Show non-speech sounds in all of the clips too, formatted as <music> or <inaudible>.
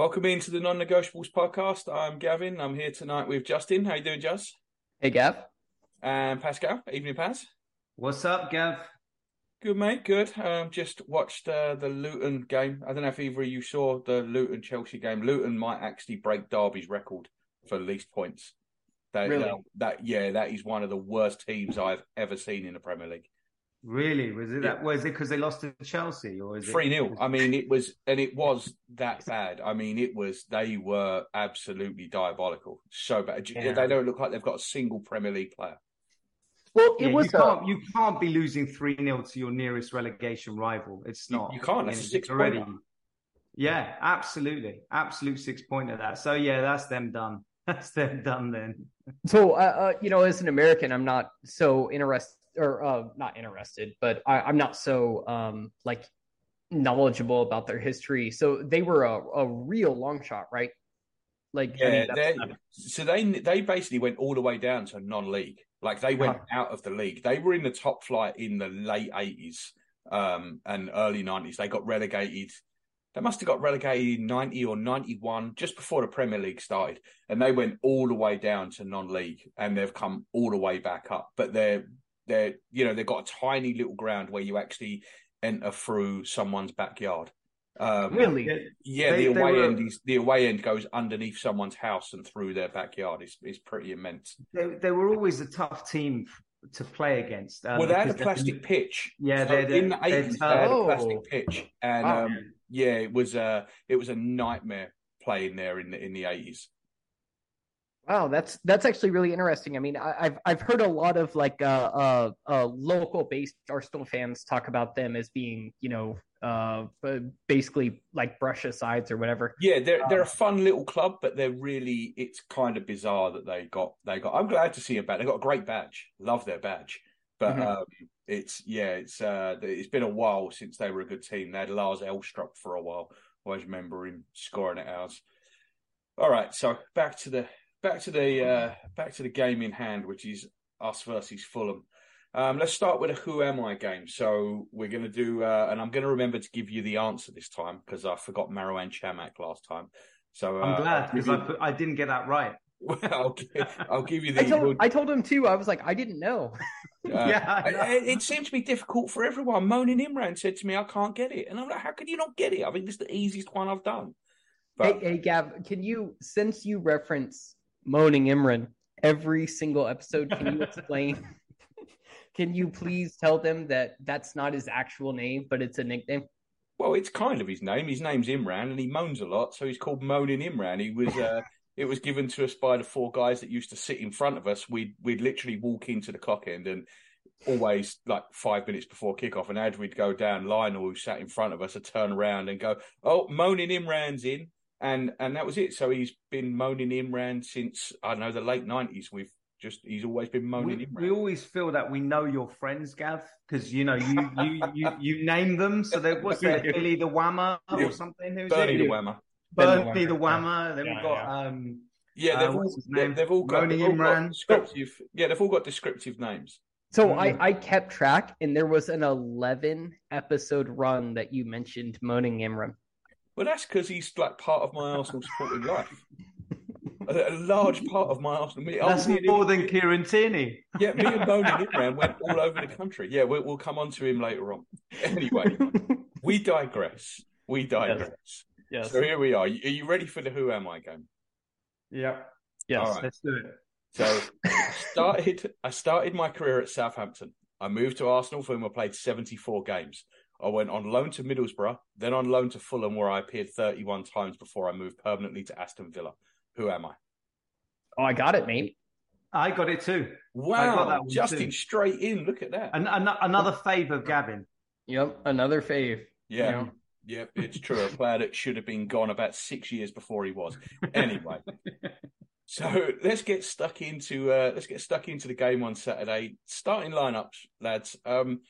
Welcome into the Non-Negotiables podcast. I'm Gavin. I'm here tonight with Justin. How you doing, Jus? Hey, Gav. And Pascal. Evening, Paz. What's up, Gav? Good, mate. Good. Um, just watched uh, the Luton game. I don't know if either of you saw the Luton Chelsea game. Luton might actually break Derby's record for least points. That, Really? that, that yeah, that is one of the worst teams I've ever seen in the Premier League. Really? Was it Yeah. that? Was it because they lost to Chelsea, or is it Three 0 I mean, it was, and it was that bad. I mean, it was. They were absolutely diabolical. So bad. Yeah. They don't look like they've got a single Premier League player. Well, Yeah, it was you can't. You can't be losing three 0 to your nearest relegation rival. It's not. you can't. That's I mean, a six it's already. Yeah, absolutely, absolute six point of That. So yeah, that's them done. <laughs> That's them done then. so uh, uh, you know, as an American, I'm not so interested, or uh, not interested, but I, I'm not so um like knowledgeable about their history. So they were a, a real long shot, right? Like, I Yeah, mean, they- not- so they they basically went all the way down to non-league. Like they went Uh-huh. out of the league. They were in the top flight in the late eighties um, and early nineties. They got relegated. They must have got relegated in ninety or ninety-one, just before the Premier League started, and they went all the way down to non-league, and they've come all the way back up. But they're they're you know they've got a tiny little ground where you actually enter through someone's backyard. Um, really. yeah, They- the away were- end is the away end goes underneath someone's house and through their backyard. It's it's pretty immense. They, they were always a tough team to play against. um, well, they had a because plastic pitch. Yeah, So they- they- in the they- eighties they had a Oh. plastic pitch, and Wow. um, yeah, it was a it was a nightmare playing there in the in the eighties. Wow, that's that's actually really interesting. I mean, I, I've I've heard a lot of like uh uh, uh local based Arsenal fans talk about them as being, you know, uh uh, basically like brush asides or whatever. Yeah, they're they're a fun little club, but they're really it's kind of bizarre that they got they got. I'm glad to see them back. They got a great badge. Love their badge, but Mhm. um, it's yeah, it's uh, it's been a while since they were a good team. They had Lars Elstrup for a while. Always remember him scoring at ours. All right, so back to the back to the uh, back to the game in hand, which is us versus Fulham. Um, let's start with a Who Am I game. So we're going to do, uh, and I'm going to remember to give you the answer this time because I forgot Marouane Chamakh last time. So uh, I'm glad because give I, put, I didn't get that right. <laughs> you- I'll, give, I'll give you the. I told I told him too. I was like, I didn't know. <laughs> uh, Yeah, I know. it, it seems to be difficult for everyone. Moaning Imran said to me, "I can't get it," and I'm like, "How can you not get it? I think it's the easiest one I've done." Hey, hey, Gav, can you, since you reference moaning Imran every single episode, can you <laughs> explain? can you please tell them that that's not his actual name, but it's a nickname? Well, it's kind of his name. His name's Imran, and he moans a lot, so he's called Moaning Imran. He was. Uh, <laughs> it was given to us by the four guys that used to sit in front of us. We'd we'd literally walk into the clock end, and always like five minutes before kickoff, and as we'd go down, Lionel, who sat in front of us, would turn around and go, "Oh, Moaning Imran's in," and and that was it. So he's been moaning Imran since I don't know the late nineties. We've just he's always been moaning We, Imran. we always feel that we know your friends, Gav, because you know you you you, you name them. So they, <laughs> what's that? Billy the Whammer Yeah. or something? Who's Bernie it? the Whammer. Bernie the Whammer. Then Yeah, we've got yeah. um, Yeah, Uh, they've what's all his they- name? they've all got, Moaning they've all got Imran. descriptive. Yeah, they've all got descriptive names. So Mhm. I, I kept track, and there was an 11 episode run that you mentioned moaning Imran. Well, that's because he's like part of my Arsenal supporting life. A, a large part of my Arsenal. Me, that's oh, and more than Kieran Tierney. yeah, me and Moaning Imran went all over the country. Yeah, we'll, we'll come on to him later on. Anyway, <laughs> we digress. We digress. yes. So here we are. Are you ready for the Who Am I game? Yeah, Yes. Right. let's do it. So started I started my career at Southampton. I moved to Arsenal for whom I played 74 games. I went on loan to Middlesbrough, then on loan to Fulham where I appeared 31 times before I moved permanently to Aston Villa. Who am I? Oh, I got it, mate. I got it too. Wow, got that one Justin too. straight in. Look at that. An, an, another fave of Gavin. Yep. Another fave. yeah. Yeah, it's true. A player that should have been gone about six years before he was. Anyway, <laughs> So let's get stuck into uh, let's get stuck into the game on Saturday. Starting lineups, lads. Um,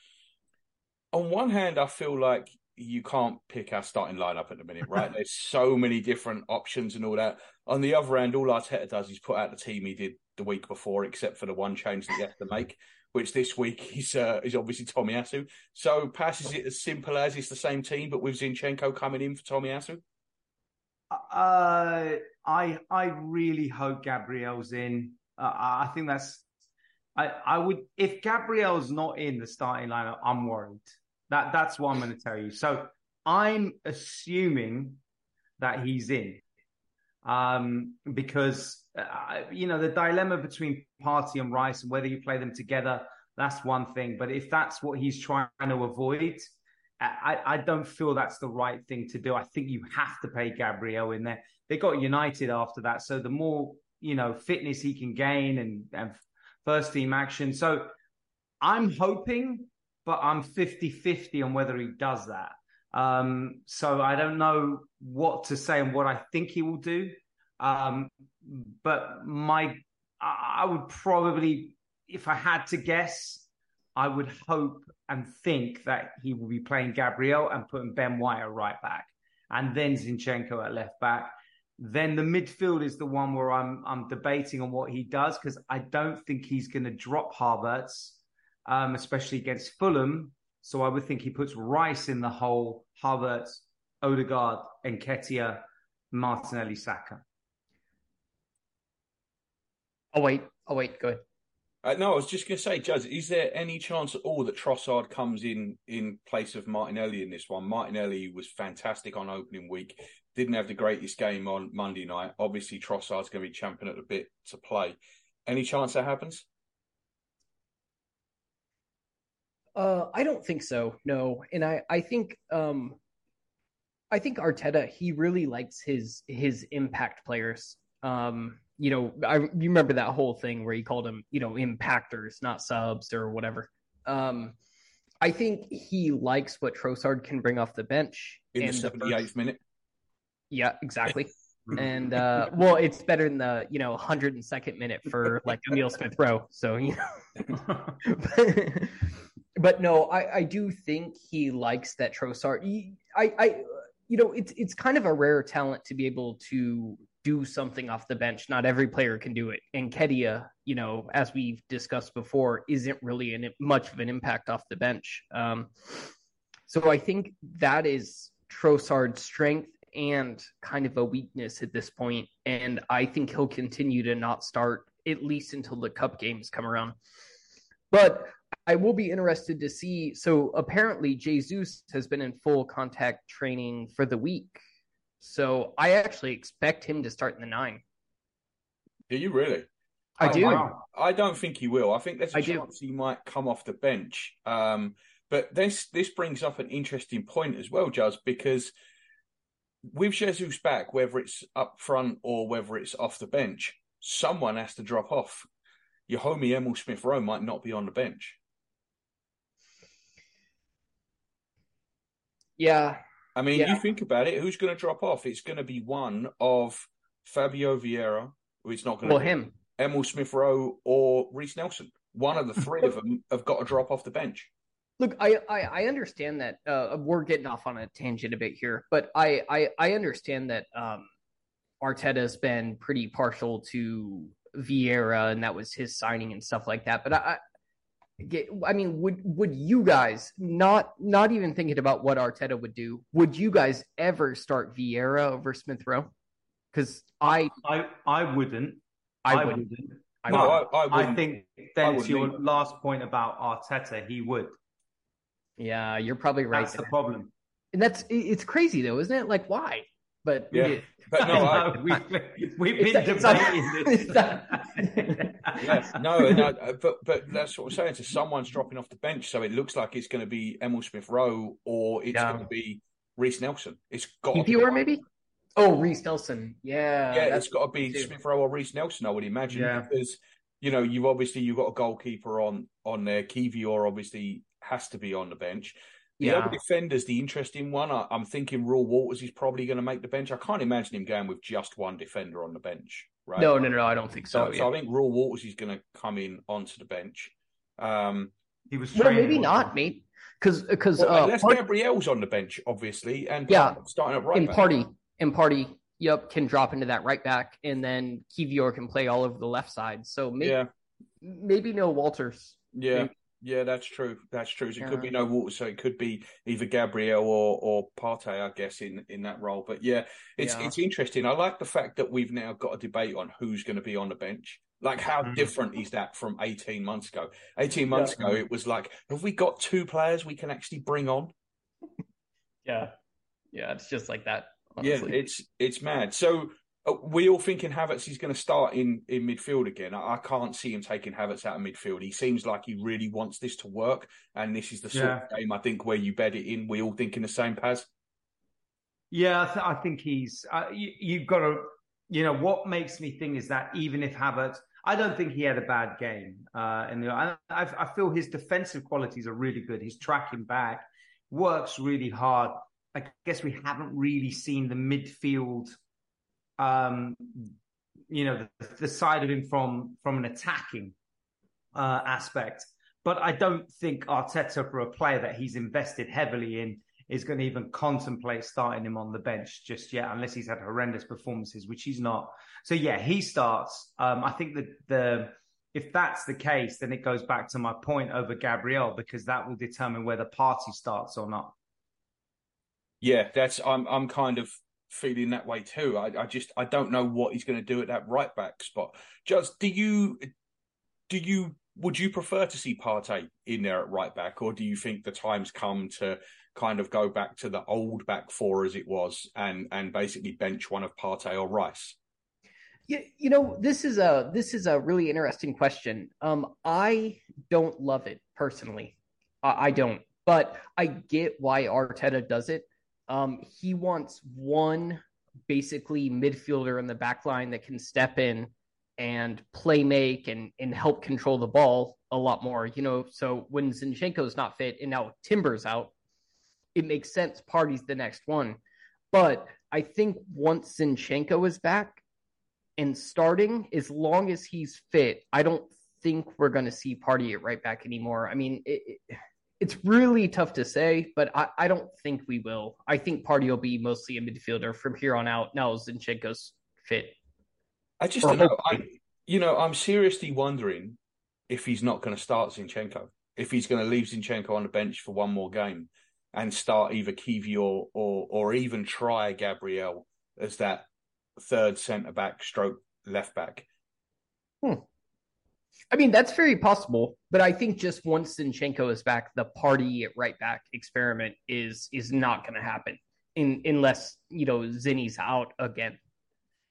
on one hand, I feel like you can't pick our starting lineup at the minute, right? <laughs> There's so many different options and all that. On the other hand, all Arteta does is put out the team he did the week before, except for the one change that he has to make, which this week <laughs> is uh, is obviously Tomiyasu. So, Pass, is it as simple as it's the same team, but with Zinchenko coming in for Tomiyasu? Uh, I I really hope Gabriel's in. Uh, I think that's. I I would if Gabriel's not in the starting lineup, I'm worried. That that's what I'm going to tell you. So I'm assuming that he's in, um, because uh, you know the dilemma between Partey and Rice and whether you play them together. That's one thing. But if that's what he's trying to avoid, I, I don't feel that's the right thing to do. I think you have to pay Gabriel in there. They got United after that, so the more you know fitness he can gain and, and first team action. So I'm hoping, but I'm 50-50 on whether he does that. Um, so I don't know what to say and what I think he will do. Um, but my, I would probably, if I had to guess, I would hope and think that he will be playing Gabriel and putting Ben White right back, and then Zinchenko at left back. Then the midfield is the one where I'm I'm debating on what he does because I don't think he's going to drop Havertz, um, especially against Fulham. So I would think he puts Rice in the hole, Havertz, Odegaard, Nketiah, Martinelli, Saka. Oh wait, oh wait, go ahead. Uh, no, I was just going to say, Judge, is there any chance at all that Trossard comes in in place of Martinelli in this one? Martinelli was fantastic on opening week, didn't have the greatest game on Monday night. Obviously, Trossard's going to be champing at the bit to play. Any chance that happens? Uh, I don't think so. No, and I I think um, I think Arteta he really likes his his impact players. Um, you know, I you remember that whole thing where he called them, you know, impactors, not subs or whatever. Um, I think he likes what Trossard can bring off the bench in the seventy eighth minute. Yeah, exactly. <laughs> and uh, well, it's better than the you know 102nd minute for like Emil Smith Rowe. So you know, <laughs> <laughs> but, no, I I do think he likes that Trossard. I I you know it's it's kind of a rare talent to be able to do something off the bench. Not every player can do it. Nketiah, you know, as we've discussed before, isn't really an, much of an impact off the bench. Um, so I think that is Trossard's strength and kind of a weakness at this point. And I think he'll continue to not start at least until the cup games come around. But I will be interested to see. So apparently, Jesus has been in full contact training for the week. So I actually expect him to start in the nine. Do you really? I do. I, I, don't think he will. I think there's a I chance do. he might come off the bench. Um, but this this brings up an interesting point as well, Juz, because with Jesus back, whether it's up front or whether it's off the bench, someone has to drop off. Your homie Emil Smith Rowe might not be on the bench. Yeah, I mean, yeah. you think about it, who's going to drop off? It's going to be one of Fabio Vieira, It's not going to well, him, Emil Smith Rowe, or Reiss Nelson. One of the three of them have got to drop off the bench. Look, I, I, I understand that uh, we're getting off on a tangent a bit here, but I, I, I understand that um, Arteta's been pretty partial to Vieira, and that was his signing and stuff like that. But I, I mean, would would you guys not not even thinking about what Arteta would do? Would you guys ever start Vieira over Smith Rowe? Because I, I I wouldn't. I, I wouldn't. wouldn't. I, no, I, I, I, think then to your either. last point about Arteta, he would. Yeah, you're probably right. That's there. the problem. And that's it's crazy though, isn't it? Like why? But yeah, but no, I, we've, <laughs> we've been <laughs> debating this. <laughs> yeah, no, no, uh, but but that's what I'm saying. So someone's dropping off the bench, so it looks like it's going to be Emil Smith Rowe or it's yeah. going to be Reiss Nelson. It's got to be maybe. Oh, Reiss Nelson. Yeah, yeah, it's got to be Smith Rowe or Reiss Nelson. I would imagine yeah. because you know you've obviously you've got a goalkeeper on on there. Kiwior obviously has to be on the bench. The yeah. other defender's the interesting one. I, am thinking Reuell Walters is probably going to make the bench. I can't imagine him going with just one defender on the bench. right? No, no, no, I don't think so. So, yeah. so I think Reuell Walters is going to come in onto the bench. Um, He was well, maybe wasn't not, mate. Because because well, uh, unless Part- Gabriel's on the bench, obviously, and Yeah. starting up right in back. Partey in Partey, yep, can drop into that right back, and then Kiwior can play all over the left side. So maybe Yeah, maybe no Walters. yeah, Maybe- yeah. That's true. That's true. So it could be no water, so it could be either Gabriel or or Partey, I guess, in in that role. But yeah, it's Yeah. it's interesting. I like the fact that we've now got a debate on who's going to be on the bench. Like, how Mhm. different is that from 18 months ago? 18 months Yeah. ago, it was like, have we got two players we can actually bring on? Yeah, yeah, it's just like that. Yeah, it's it's mad. So we all thinking Havertz is going to start in in midfield again. I, I can't see him taking Havertz out of midfield. He seems like he really wants this to work, and this is the sort Yeah. of game I think where you bed it in. We all thinking the same, Paz. Yeah, I, th- I think he's. Uh, you, you've got to. You know what makes me think is that even if Havertz, I don't think he had a bad game. Uh, in the, I, I I feel his defensive qualities are really good. His tracking back works really hard. I guess we haven't really seen the midfield. Um, you know the, the side of him from from an attacking uh, aspect, but I don't think Arteta, for a player that he's invested heavily in, is going to even contemplate starting him on the bench just yet, unless he's had horrendous performances, which he's not. So yeah, he starts. Um, I think that the if that's the case, then it goes back to my point over Gabriel because that will determine whether Partey starts or not. Yeah, that's I'm I'm kind of feeling that way too. I, I just I don't know what he's going to do at that right back spot. Just do you do you would you prefer to see Partey in there at right back, or do you think the time's come to kind of go back to the old back four as it was and and basically bench one of Partey or Rice? Yeah, you know, this is a this is a really interesting question. Um, I don't love it personally. I, I don't, but I get why Arteta does it. Um, he wants one basically midfielder in the back line that can step in and play make and and help control the ball a lot more. You know, so when Zinchenko's not fit and now Timber's out, it makes sense. Partey's the next one, but I think once Zinchenko is back and starting, as long as he's fit, I don't think we're going to see Partey at right back anymore. I mean, it, it, it's really tough to say, but I, I don't think we will. I think Partey will be mostly a midfielder from here on out. Now Zinchenko's fit. I just Or don't know. I, you know, I'm seriously wondering if he's not going to start Zinchenko, if he's going to leave Zinchenko on the bench for one more game and start either Kiwior or, or even try Gabriel as that third centre back stroke left back. Hmm. I mean, that's very possible, but I think just once Zinchenko is back, the Partey at right back experiment is is not going to happen in, unless you know Zinny's out again.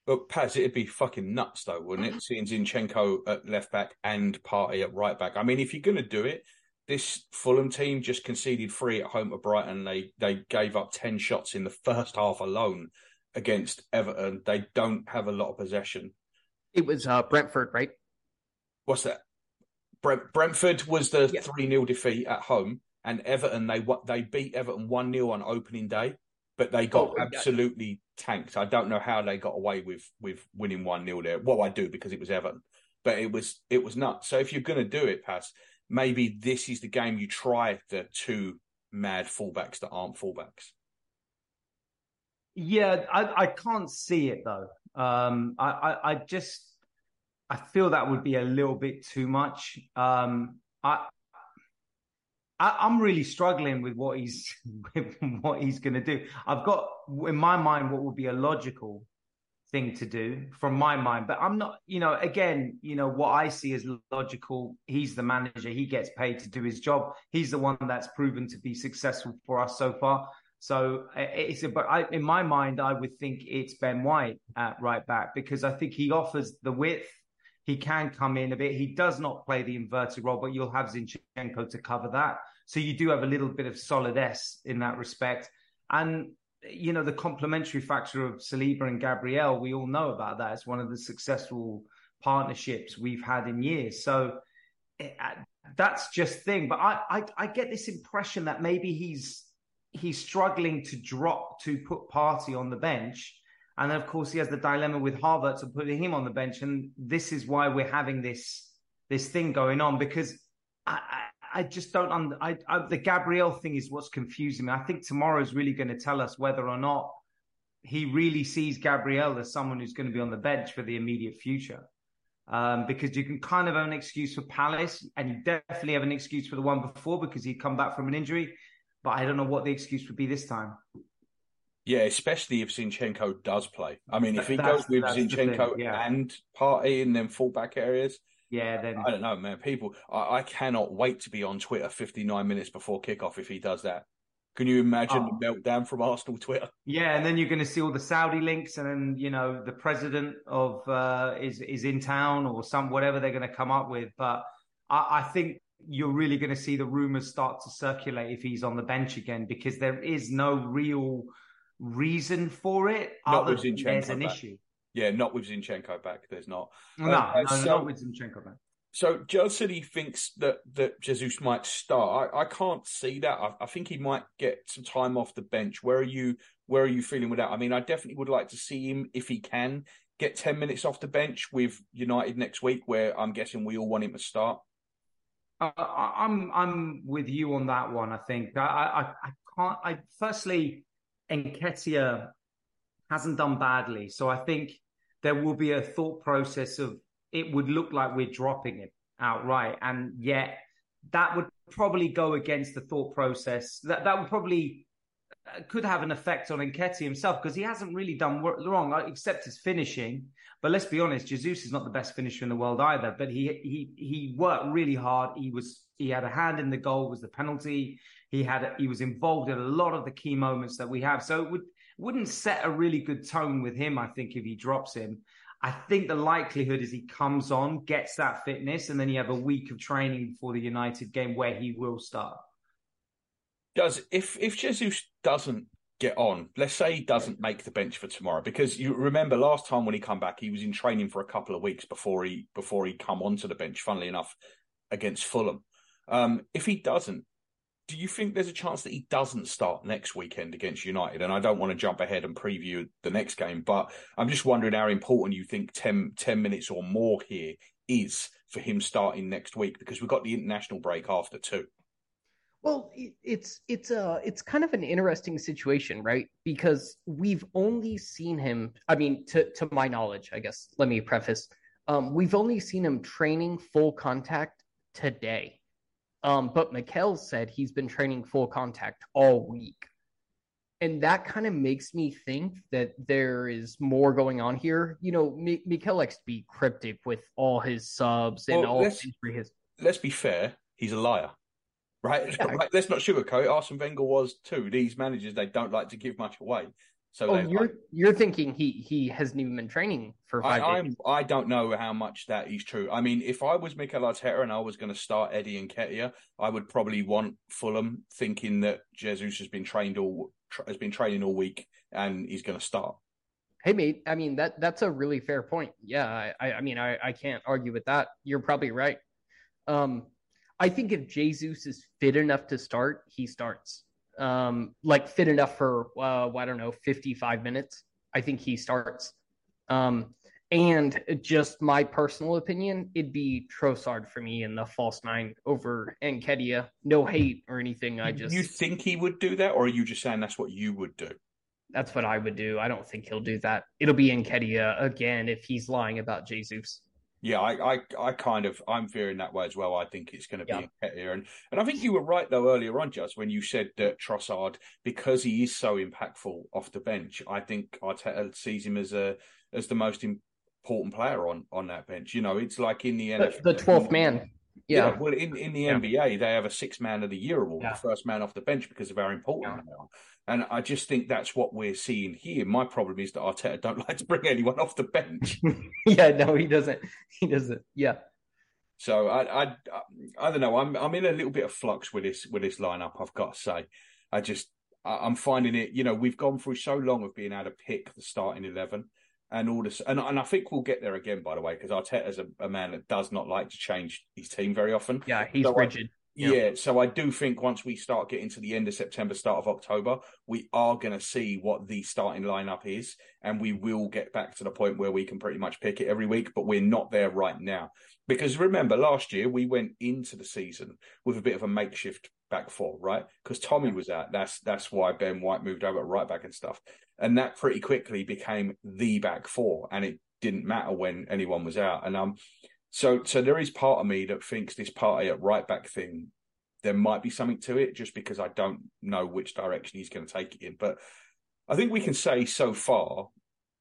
But Paz, it'd be fucking nuts though, wouldn't it? Seeing Zinchenko at left back and Partey at right back. I mean, if you're going to do it, this Fulham team just conceded three at home to Brighton. They they gave up ten shots in the first half alone against Everton. They don't have a lot of possession. It was uh, Brentford, right? What's that? Brent, Brentford was the Yeah. three 0 defeat at home, and Everton they they beat Everton one 0 on opening day, but they got Oh, yeah. absolutely tanked. I don't know how they got away with with winning one 0 there. Well, I do because it was Everton, but it was it was nuts. So if you're going to do it, Pass, maybe this is the game you try the two mad fullbacks that aren't fullbacks. Yeah, I, I can't see it though. Um, I, I, I just I feel that would be a little bit too much. Um, I, I I'm really struggling with what he's <laughs> what he's going to do. I've got in my mind what would be a logical thing to do from my mind, but I'm not. You know, again, you know what I see as logical. He's the manager. He gets paid to do his job. He's the one that's proven to be successful for us so far. So it's but I, in my mind, I would think it's Ben White at right back because I think he offers the width. He can come in a bit. He does not play the inverted role, but you'll have Zinchenko to cover that. So you do have a little bit of solidness in that respect. And you know the complementary factor of Saliba and Gabriel, we all know about that. It's one of the successful partnerships we've had in years. So eh, that's just thing. But I, I, I get this impression that maybe he's he's struggling to drop to put Partey on the bench And then, of course, he has the dilemma with Havertz of putting him on the bench. And this is why we're having this this thing going on because I, I, I just don't. Un- I, I, the Gabriel thing is what's confusing me. I think tomorrow is really going to tell us whether or not he really sees Gabriel as someone who's going to be on the bench for the immediate future. Um, because you can kind of have an excuse for Palace, and you definitely have an excuse for the one before because he'd come back from an injury. But I don't know what the excuse would be this time. Yeah, especially if Zinchenko does play. I mean, if he That's- goes with Zinchenko thing, yeah. and Partey in them fullback areas, Yeah, then I don't know, man. People, I, I cannot wait to be on Twitter 59 minutes before kickoff if he does that. Can you imagine Oh. the meltdown from Arsenal Twitter? Yeah, and then you're going to see all the Saudi links, and then you know the president of uh, is is in town or some whatever they're going to come up with. But I, I think you're really going to see the rumors start to circulate if he's on the bench again because there is no real reason for it. Not with than there's Zinchenko an back. issue. Yeah, not with Zinchenko back. There's not. No, Uh, no, so- not with Zinchenko back. So Joe said he thinks that that Jesus might start. I, I can't see that. I, I think he might get some time off the bench. Where are you? Where are you feeling with that? I mean, I definitely would like to see him if he can get ten minutes off the bench with United next week, where I'm guessing we all want him to start. I- I'm I'm with you on that one. I think I I, I can't. I firstly, Nketiah hasn't done badly, so I think there will be a thought process of it would look like we're dropping him outright, and yet that would probably go against the thought process. That that would probably could have an effect on Nketiah himself because he hasn't really done wrong except his finishing. But let's be honest, Jesus is not the best finisher in the world either. But he he he worked really hard. He was he had a hand in the goal, was the penalty. He had he was involved in a lot of the key moments that we have. So it would wouldn't set a really good tone with him. I think if he drops him, I think the likelihood is he comes on, gets that fitness, and then you have a week of training before the United game where he will start. Does if if Jesus doesn't get on, let's say he doesn't make the bench for tomorrow, because you remember last time when he come back, he was in training for a couple of weeks before he before he come onto the bench. Funnily enough, against Fulham, um, if he doesn't, do you think there's a chance that he doesn't start next weekend against United? And I don't want to jump ahead and preview the next game, but I'm just wondering how important you think 10, 10 minutes or more here is for him starting next week because we've got the international break after too. Well, it's it's a it's kind of an interesting situation, right? Because we've only seen him. I mean, to to my knowledge, I guess. Let me preface. Um, we've only seen him training full contact today. Um, but Mikel said he's been training full contact all week, and that kind of makes me think that there is more going on here. You know, Mi- Mikel likes to be cryptic with all his subs and Well, all let's- his. let's be fair, he's a liar. Right? Yeah. <laughs> right? Let's not sugarcoat. Arsene Wenger was too. These managers, they don't like to give much away. So Oh, you're like, you're thinking he he hasn't even been training for I, five days. I'm, I don't know how much that is true. I mean, if I was Mikel Arteta and I was going to start Eddie Nketiah, I would probably want Fulham, thinking that Jesus has been trained all has been training all week and he's going to start. Hey, mate. I mean that that's a really fair point. Yeah, I I, I mean I I can't argue with that. You're probably right. Um, I think if Jesus is fit enough to start, he starts. Um, like fit enough for uh, I don't know, 55 minutes. I think he starts. Um, and just my personal opinion, it'd be Trossard for me in the false nine over Nketiah. No hate or anything. I just You think he would do that, or are you just saying that's what you would do? That's what I would do. I don't think he'll do that. It'll be Nketiah again if he's lying about Jesus. Yeah, I, I, I kind of, I'm fearing that way as well. I think it's going to be Yeah. Nketiah. And, and I think you were right, though, earlier on, just when you said that Trossard, because he is so impactful off the bench, I think Arteta sees him as a as the most important player on, on that bench. You know, it's like in the NFL. the 12th man. Yeah. well, in, in the Yeah. NBA, they have a six man of the year award, Yeah. the first man off the bench because of how important Yeah. they are. And I just think that's what we're seeing here. My problem is that Arteta don't <laughs> like to bring anyone off the bench. <laughs> Yeah. No, he doesn't. He doesn't. Yeah. So I, I, I don't know. I'm, I'm in a little bit of flux with this, with this lineup. I've got to say, I just, I- I'm finding it. You know, we've gone through so long of being able to pick the starting eleven, and all this, and and I think we'll get there again. By the way, because Arteta's a, a man that does not like to change his team very often. Yeah. He's So I- rigid. Yeah. Yeah. so I do think once we start getting to the end of September, start of October, we are going to see what the starting lineup is, and we will get back to the point where we can pretty much pick it every week. But we're not there right now because remember last year we went into the season with a bit of a makeshift back four, right? Because Tommy was out. That's that's why Ben White moved over at right back and stuff, and that pretty quickly became the back four, and it didn't matter when anyone was out. And um, so so there is part of me that thinks this Partey at right back thing, there might be something to it, just because I don't know which direction he's going to take it in. But I think we can say so far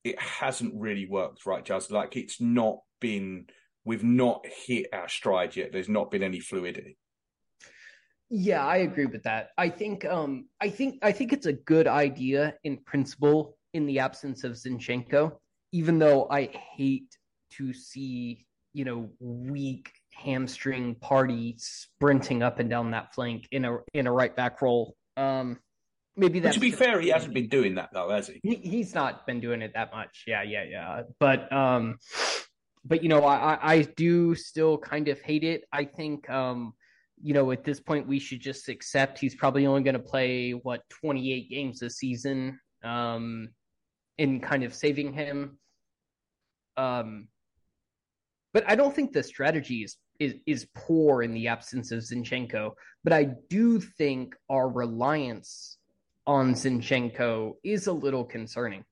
it hasn't really worked, right, Jazz? Like it's not been we've not hit our stride yet. There's not been any fluidity. Yeah, I agree with that. I think um I think I think it's a good idea in principle in the absence of Zinchenko, even though I hate to see, you know, weak hamstring Partey sprinting up and down that flank in a in a right back role. Um maybe But that's to be fair, he hasn't been doing that though, has he? he, he's not been doing it that much. Yeah, yeah, yeah. But um but you know, I I I do still kind of hate it. I think um you know, at this point we should just accept he's probably only going to play what 28 games this season um in kind of saving him. Um but I don't think the strategy is is is poor in the absence of Zinchenko, but I do think our reliance on Zinchenko is a little concerning.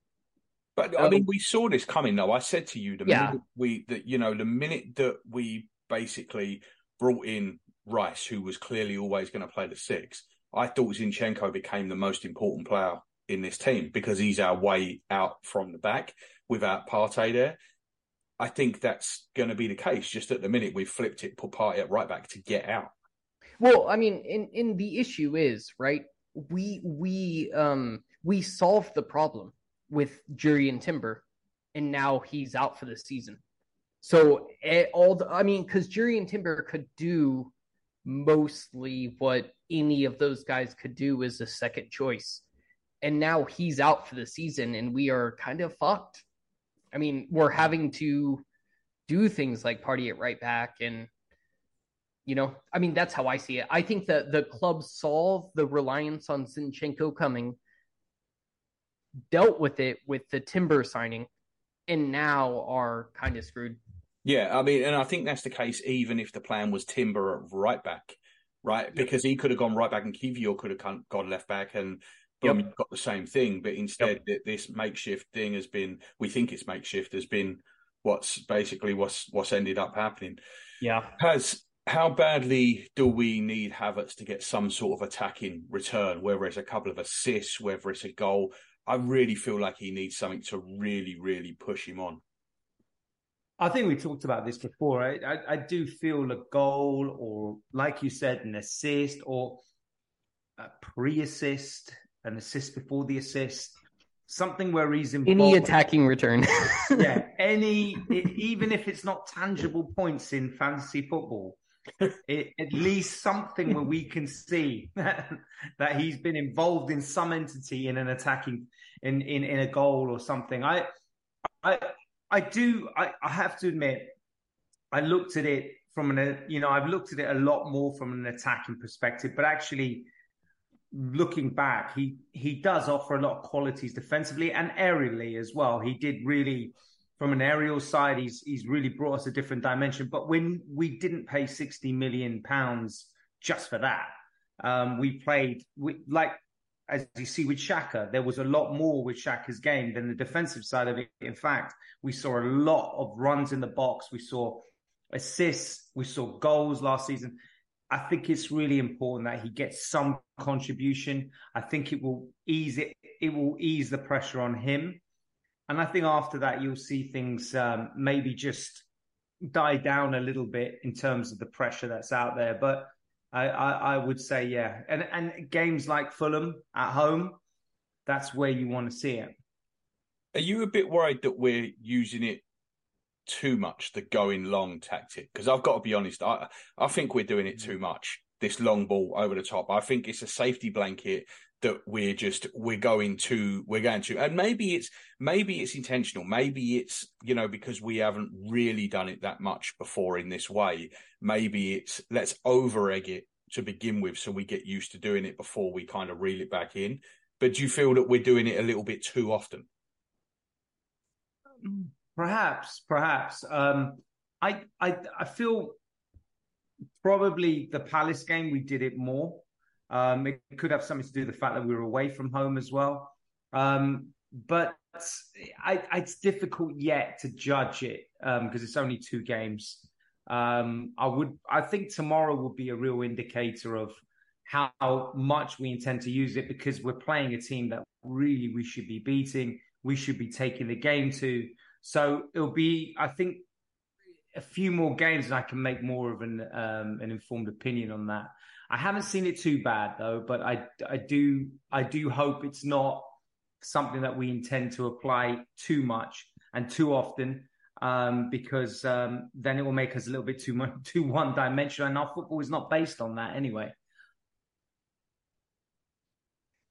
But I Um, mean, we saw this coming though. I said to you the Yeah. minute we that you know the minute that we basically brought in Rice, who was clearly always going to play the six, I thought Zinchenko became the most important player in this team because he's our way out from the back without Partey there. I think that's going to be the case. Just at the minute we've flipped it, put Partey at right back to get out. Well, I mean, in in the issue is right. We we um we solved the problem with Jurriën Timber, and now he's out for the season. So eh, all the, I mean, because Jury and Timber could do mostly what any of those guys could do as a second choice, and now he's out for the season, and we are kind of fucked. I mean, we're having to do things like Partey at right back and you know, I mean, that's how I see it. I think that the club solved the reliance on Zinchenko coming, dealt with it with the Timber signing, and now are kind of screwed. Yeah, I mean, and I think that's the case even if the plan was Timber at right back, right? Because he could have gone right back and Kiwior could have gone, left back and boom, you've got the same thing. But instead, th- this makeshift thing has been, we think it's makeshift, has been what's basically what's what's ended up happening. Yeah. Has how badly do we need Havertz to get some sort of attacking return, whether it's a couple of assists, whether it's a goal? I really feel like he needs something to really, really push him on. I think we talked about this before. I, I, I do feel a goal, or like you said, an assist, or a pre-assist, an assist before the assist, something where he's involved. Any attacking return. <laughs> yeah, any, even if it's not tangible points in fantasy football, it, at least something where we can see <laughs> that he's been involved in some entity in an attacking, in in, in a goal or something. I, I, I do. I, I have to admit, I looked at it from an, you know, I've looked at it a lot more from an attacking perspective, but actually looking back, he he does offer a lot of qualities defensively and aerially as well. He did really from an aerial side, he's he's really brought us a different dimension. But when we didn't pay sixty million pounds just for that, um, we played we, like as you see with Xhaka, there was a lot more with Xhaka's game than the defensive side of it. In fact, we saw a lot of runs in the box. We saw assists. We saw goals last season. I think it's really important that he gets some contribution. I think it will ease it. It will ease the pressure on him. And I think after that, you'll see things um, maybe just die down a little bit in terms of the pressure that's out there. But I, I, I would say, yeah. And, and games like Fulham at home, that's where you want to see it. Are you a bit worried that we're using it too much, the going long tactic? Because I've got to be honest, I I think we're doing it too mm. much. This long ball over the top. I think it's a safety blanket that we're just we're going to we're going to and maybe it's maybe it's intentional maybe it's you know because we haven't really done it that much before in this way maybe it's let's over egg it to begin with, so we get used to doing it before we kind of reel it back in. But do you feel that we're doing it a little bit too often? Perhaps, perhaps. Um, I, I, I feel probably the Palace game we did it more. Um, it could have something to do with the fact that we were away from home as well. Um, but I, it's difficult yet to judge it because um, it's only two games. Um, I would, I think tomorrow will be a real indicator of how much we intend to use it because we're playing a team that really we should be beating. We should be taking the game to. So it'll be, I think, a few more games and I can make more of an um, an informed opinion on that. I haven't seen it too bad though, but I I do I do hope it's not something that we intend to apply too much and too often um, because um, then it will make us a little bit too much <laughs> too one dimensional and our football is not based on that anyway.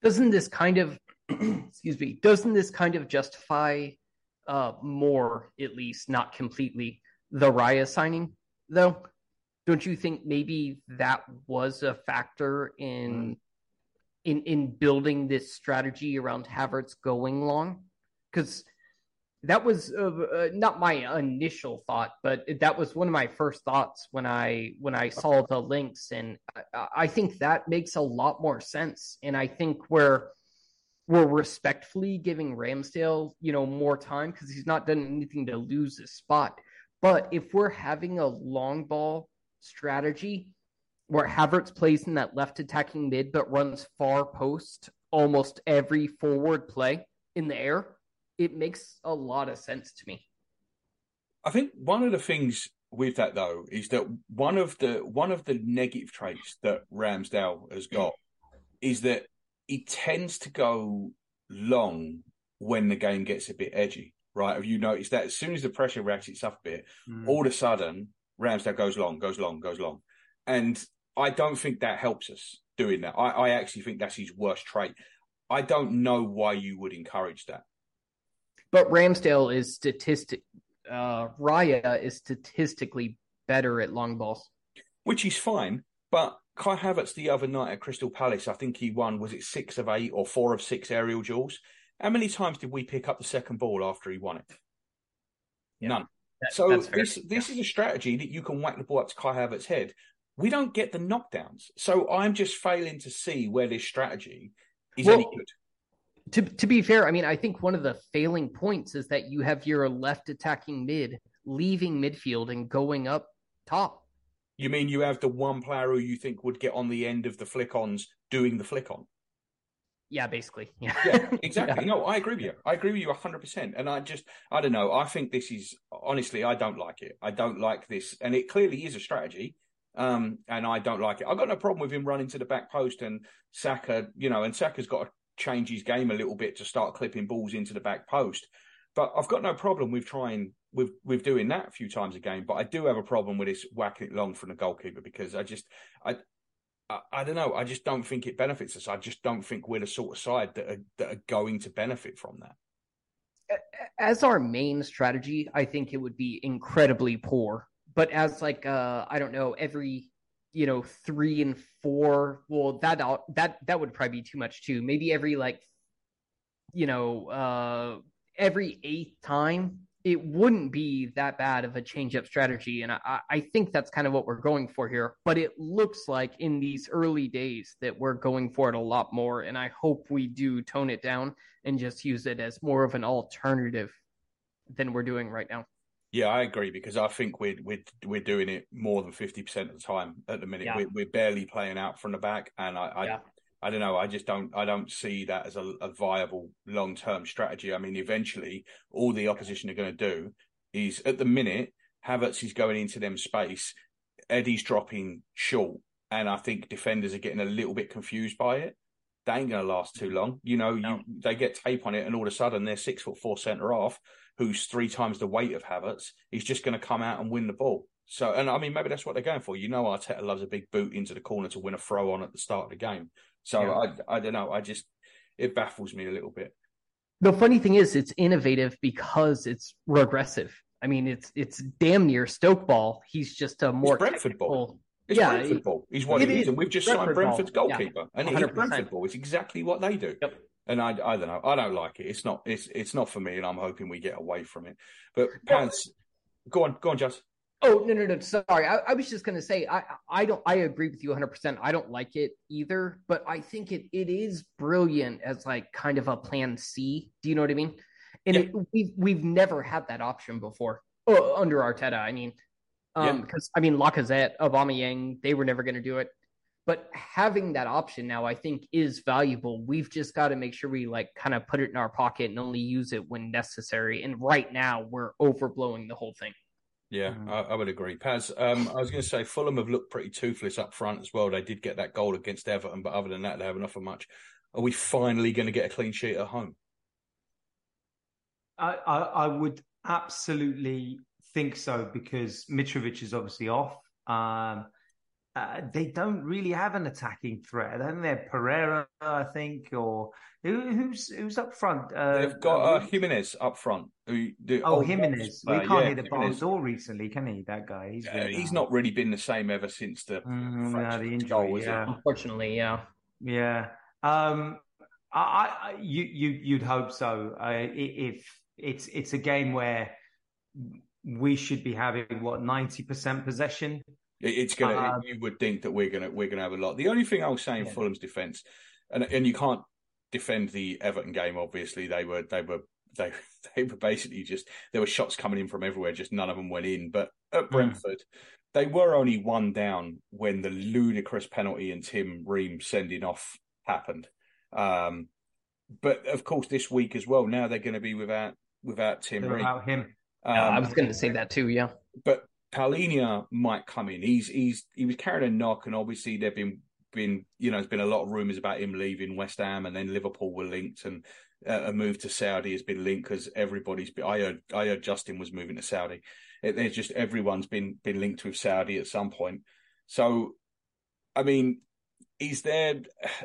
Doesn't this kind of <clears throat> excuse me, doesn't this kind of justify uh, more at least not completely the Raya signing though? Don't you think maybe that was a factor in mm in in building this strategy around Havertz going long? Because that was uh, uh, not my initial thought, but that was one of my first thoughts when I when I saw the links, and I, I think that makes a lot more sense. And I think we're we're respectfully giving Ramsdale, you know, more time because he's not done anything to lose his spot. But if we're having a long ball strategy, where Havertz plays in that left attacking mid but runs far post almost every forward play in the air, it makes a lot of sense to me. I think one of the things with that though is that one of the one of the negative traits that Ramsdale has got is that he tends to go long when the game gets a bit edgy. Right? Have you noticed that as soon as the pressure ratchets up a bit, mm. all of a sudden Ramsdale goes long, goes long, goes long. And I don't think that helps us doing that. I, I actually think that's his worst trait. I don't know why you would encourage that. But Ramsdale is statistic. Uh, Raya is statistically better at long balls, which is fine. But Kai Havertz the other night at Crystal Palace, I think he won. Was it six of eight or four of six aerial duels? How many times did we pick up the second ball after he won it? Yeah, None. That, so this this yeah. is a strategy that you can whack the ball up to Kai Havertz's head we don't get the knockdowns. So I'm just failing to see where this strategy is well, any good. To to be fair, I mean, I think one of the failing points is that you have your left attacking mid leaving midfield and going up top. You mean you have the one player who you think would get on the end of the flick ons doing the flick on? Yeah, basically. <laughs> Yeah, yeah exactly. yeah. No, I agree with you. I agree with you 100%. And I just, I don't know. I think this is, honestly, I don't like it. I don't like this. And it clearly is a strategy. Um, and I don't like it. I've got no problem with him running to the back post and Saka, you know, and Saka's got to change his game a little bit to start clipping balls into the back post. But I've got no problem with trying with with doing that a few times a game. But I do have a problem with this whacking it long from the goalkeeper because I just I, I I, don't know. I just don't think it benefits us. I just don't think we're the sort of side that are, that are going to benefit from that. As our main strategy, I think it would be incredibly poor but as like uh I don't know every you know three and four well that that that would probably be too much too maybe every like you know uh every eighth time it wouldn't be that bad of a change up strategy and I, I think that's kind of what we're going for here but it looks like in these early days that we're going for it a lot more and i hope we do tone it down and just use it as more of an alternative than we're doing right now yeah, I agree because I think we're we're we're doing it more than fifty percent of the time at the minute. Yeah. We're, we're, barely playing out from the back, and I yeah. I, don't know. I just don't I don't see that as a, a viable long term strategy. I mean, eventually, all the opposition are going to do is at the minute Havertz is going into them space, Eddie's dropping short, and I think defenders are getting a little bit confused by it. They ain't going to last too long. You know, no. you, they get tape on it, and all of a sudden they're six foot four centre off who's three times the weight of Havertz, he's just going to come out and win the ball. So, and I mean, maybe that's what they're going for. You know, Arteta loves a big boot into the corner to win a throw on at the start of the game. So yeah. I, I don't know. I just, it baffles me a little bit. The funny thing is, it's innovative because it's regressive. I mean, it's it's damn near Stoke ball. He's just a more Brentford ball. It's Yeah, Brentford it- ball. He's what it he is, and we've just signed Brentford Brentford's ball. Yeah, goalkeeper, and it's 100%. Brentford ball. It's exactly what they do. Yep. And I, I don't know. I don't like it. It's not. It's it's not for me, and I'm hoping we get away from it. But. Pants, go on, go on, Jazz. Oh no no no! Sorry, I, I was just gonna say I I don't I agree with you 100. percent I don't like it either, but I think it it is brilliant as like kind of a plan C. Do you know what I mean? And Yeah. it, we've we've never had that option before oh, under Arteta. I mean, Yeah. um, because I mean Lacazette, Aubameyang, they were never gonna do it, but having that option now, I think, is valuable. We've just got to make sure we like kind of put it in our pocket and only use it when necessary. And right now, we're overblowing the whole thing. Yeah, Mhm. I, I would agree. Paz, um, I was going to say Fulham have looked pretty toothless up front as well. They did get that goal against Everton, but other than that, they haven't offered much. Are we finally going to get a clean sheet at home? I, I, I would absolutely think so because Mitrovic is obviously off. Um, uh, they don't really have an attacking threat. Then they're Pereira, I think, or who, who's who's up front? Uh, They've got uh, Jimenez up front. Who, the oh old Jimenez. Wolves We can't Yeah, hit the barn Jimenez. door recently, can he? That guy. He's Uh, he's uh, not really been the same ever since the Mm, no, the injury. goal, yeah. Unfortunately, yeah. Yeah. Um, I, I, you, you, you'd hope so. Uh, if it's, it's a game where we should be having what ninety percent possession. It- It's gonna. Um, you would think that we're gonna we're gonna have a lot. The only thing I'll say in Yeah. Fulham's defence, and and you can't defend the Everton game. Obviously, they were they were <laughs> they they were basically just there were shots coming in from everywhere. Just none of them went in. But Hmm. at Brentford, they were only one down when the ludicrous penalty and Tim Ream sending off happened. Um, but of course, this week as well. Now they're going to be without without Tim Ream. About him. Yeah, I Um, was going to say that too. Yeah. but Palhinha might come in. He's he's he was carrying a knock, and obviously there've been been you know there's been a lot of rumours about him leaving West Ham, and then Liverpool were linked, and uh, a move to Saudi has been linked because everybody's. Been, I heard I heard Justin was moving to Saudi. It, there's just everyone's been been linked with Saudi at some point. So, I mean, is there? <sighs>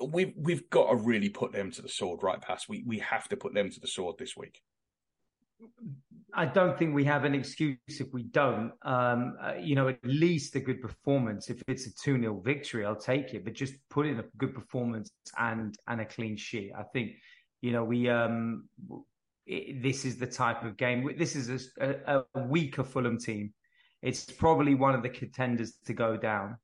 We've we've got to really put them to the sword, right? Paz. We we have to put them to the sword this week. I don't think we have an excuse if we don't. Um, uh, you know, at least a good performance. If it's a 2 0 victory, I'll take it. But just put in a good performance and and a clean sheet. I think, you know, we um, it, this is the type of game. This is a, a weaker Fulham team. It's probably one of the contenders to go down.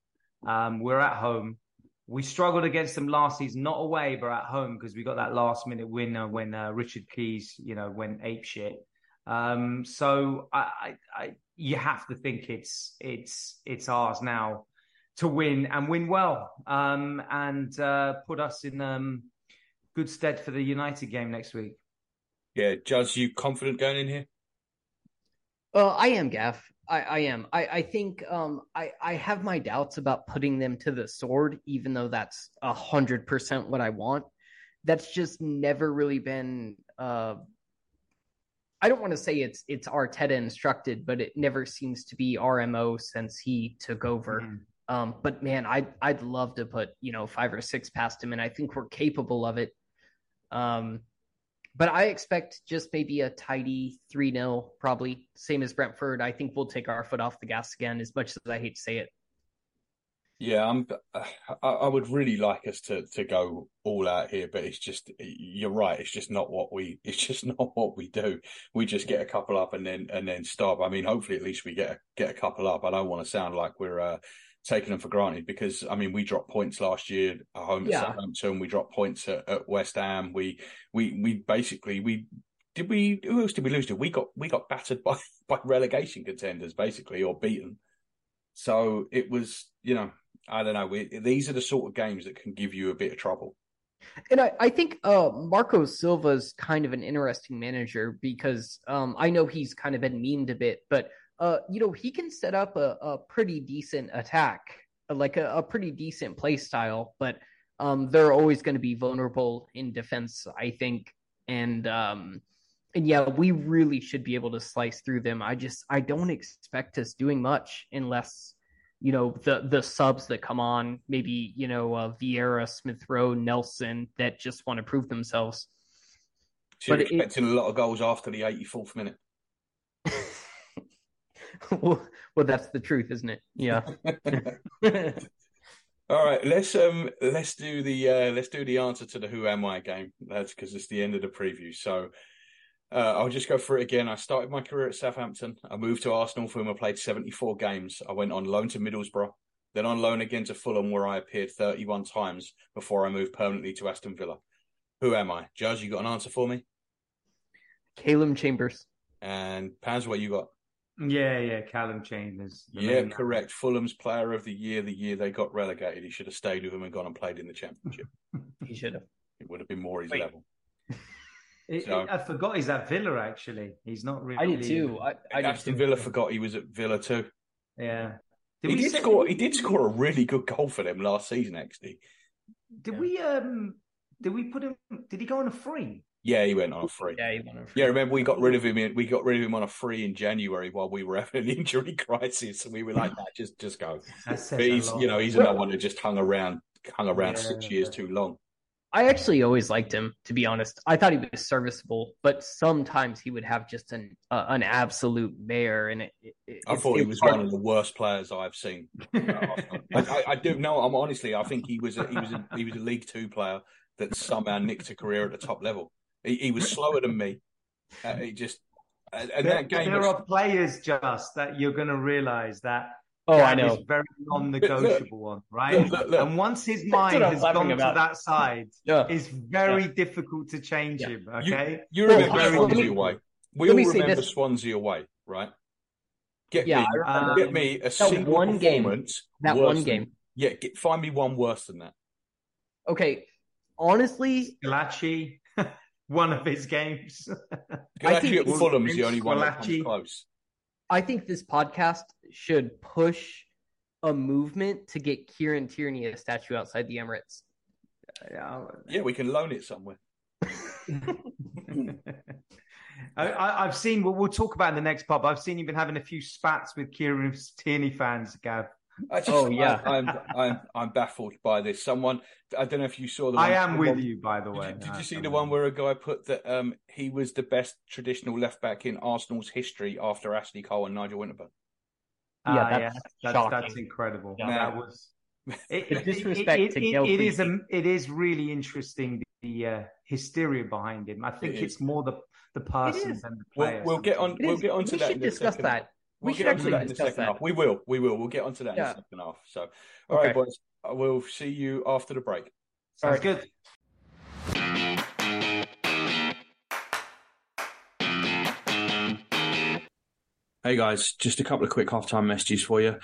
Um, we're at home. We struggled against them last season, not away, but at home because we got that last minute winner when uh, Richard Keys, you know, went ape shit. Um, so I, I, I, you have to think it's it's it's ours now to win and win well, um, and uh, put us in um, good stead for the United game next week. Yeah, Judge, you confident going in here? Uh, I am Gaff. I, I am. I, I think um, I, I have my doubts about putting them to the sword, even though that's a hundred percent what I want. That's just never really been. Uh, I don't want to say it's it's Arteta instructed, but it never seems to be RMO since he took over. Mhm. Um, but man, I'd I'd love to put you know five or six past him, and I think we're capable of it. Um, but I expect just maybe a tidy three 0 probably same as Brentford. I think we'll take our foot off the gas again, as much as I hate to say it. Yeah, I'm. <sighs> I, would really like us to to go all out here, but it's just you're right. It's just not what we. <laughs> It's just not what we do. We just get a couple up and then and then stop. I mean, hopefully at least we get a, get a couple up. I don't want to sound like we're uh, taking them for granted because I mean we dropped points last year at home at Yeah. Southampton. We dropped points at, at West Ham. We we we basically we did we who else did we lose to? We got we got battered <laughs> by by relegation contenders basically or beaten. So it was you know I don't know. These are the sort of games that can give you a bit of trouble. And I, I think uh, Marco Silva's kind of an interesting manager because um, I know he's kind of been memed a bit, but uh, you know he can set up a, a pretty decent attack, like a, a pretty decent play style, but um, they're always going to be vulnerable in defense, I think, and um, and yeah, we really should be able to slice through them. I just I don't expect us doing much unless you know the the subs that come on, maybe you know uh, Vieira, Smith Rowe, Nelson that just want to prove themselves. So you're But it- expecting a lot of goals after the 84th minute. <laughs> well, well, that's the truth, isn't it? Yeah. <laughs> All right, let's um let's do the uh let's do the answer to the who am I game. That's because it's the end of the preview. So uh, I'll just go through it again. I started my career at Southampton. I moved to Arsenal, for whom I played 74 games. I went on loan to Middlesbrough, then on loan again to Fulham, where I appeared 31 times before I moved permanently to Aston Villa. Who am I? Judge, you got an answer for me? Caleb Chambers. And Pans, what you got? Yeah, yeah, Callum Chambers. Yeah, main- correct. Fulham's player of the year, the year they got relegated. He should have stayed with them and gone and played in the championship. <laughs> He should have. It would have been more his Wait. level. It- So- it- I forgot he's at Villa. Actually, he's not really. I did too. I, I did Aston too. Villa forgot he was at Villa too. Yeah. he did say- score. He did score a really good goal for them last season. Actually, Did Yeah. we um? Did we put him? Did he go on a free? yeah, he went on a free. Yeah, he won it. Yeah, remember we got rid of him. In, we got rid of him on a free in January while we were having an <laughs> injury crisis, and we were like, "Nah, just just go." That says But a he's, lot. you know, he's another one who just hung around, hung around six Yeah. years too long. I actually always liked him, to be honest. I thought he was serviceable, but sometimes he would have just an uh, an absolute bear, and it. it I it's- thought he was hard- one of the worst players I've seen. <laughs> I, I, I do know. I'm honestly. I think he was a, he was a, he was a League Two player that somehow nicked a career at the top level. He, he was slower than me. Uh, he just and, and there, that game. there was- are players just that you're going to realize that. Oh, I that know. is very non-negotiable one, right? Look, look, look. And once his mind has gone about. to that side, <laughs> Yeah. it's very difficult to change Yeah. him. Okay. You Well, remember let me- Swansea away? We all remember this. Swansea away, right? Get Yeah, me, I remember. get me a single one game. performance. That worse one than- game. yeah, get, find me one worse than that. Okay, honestly, Scalacci, <laughs> one of his games. I Galaxy think at Fulham's the only one that comes close. I think this podcast should push a movement to get Kieran Tierney a statue outside the Emirates. yeah, Yeah, we can loan it somewhere. <laughs> I, I, I've seen. We'll, we'll talk about in the next pub. I've seen you've been having a few spats with Kieran Tierney fans, Gav. <laughs> I just, Oh, yeah. I, am I'm I'm baffled by this. Someone, I don't know if you saw the. I am the with one- you, by the Did way. you, did you see the one where a guy put that um he was the best traditional left back in Arsenal's history after Ashley Cole and Nigel Winterburn? Yeah, Ah, that's that's, that's incredible. Yeah. That was <laughs> it, The it- disrespect it, to it- it is a, it is really interesting the uh, hysteria behind him. I think It is. it's more the the person than the We'll, we'll get on. It We'll is- get onto we that. should in discuss second- that. We We'll should get onto actually that in the second that. half. We will. We will. We'll get onto that in the second half. So, all right, Okay. boys. I will see you after the break. Sounds Alright. good. Hey guys, just a couple of quick halftime messages for you.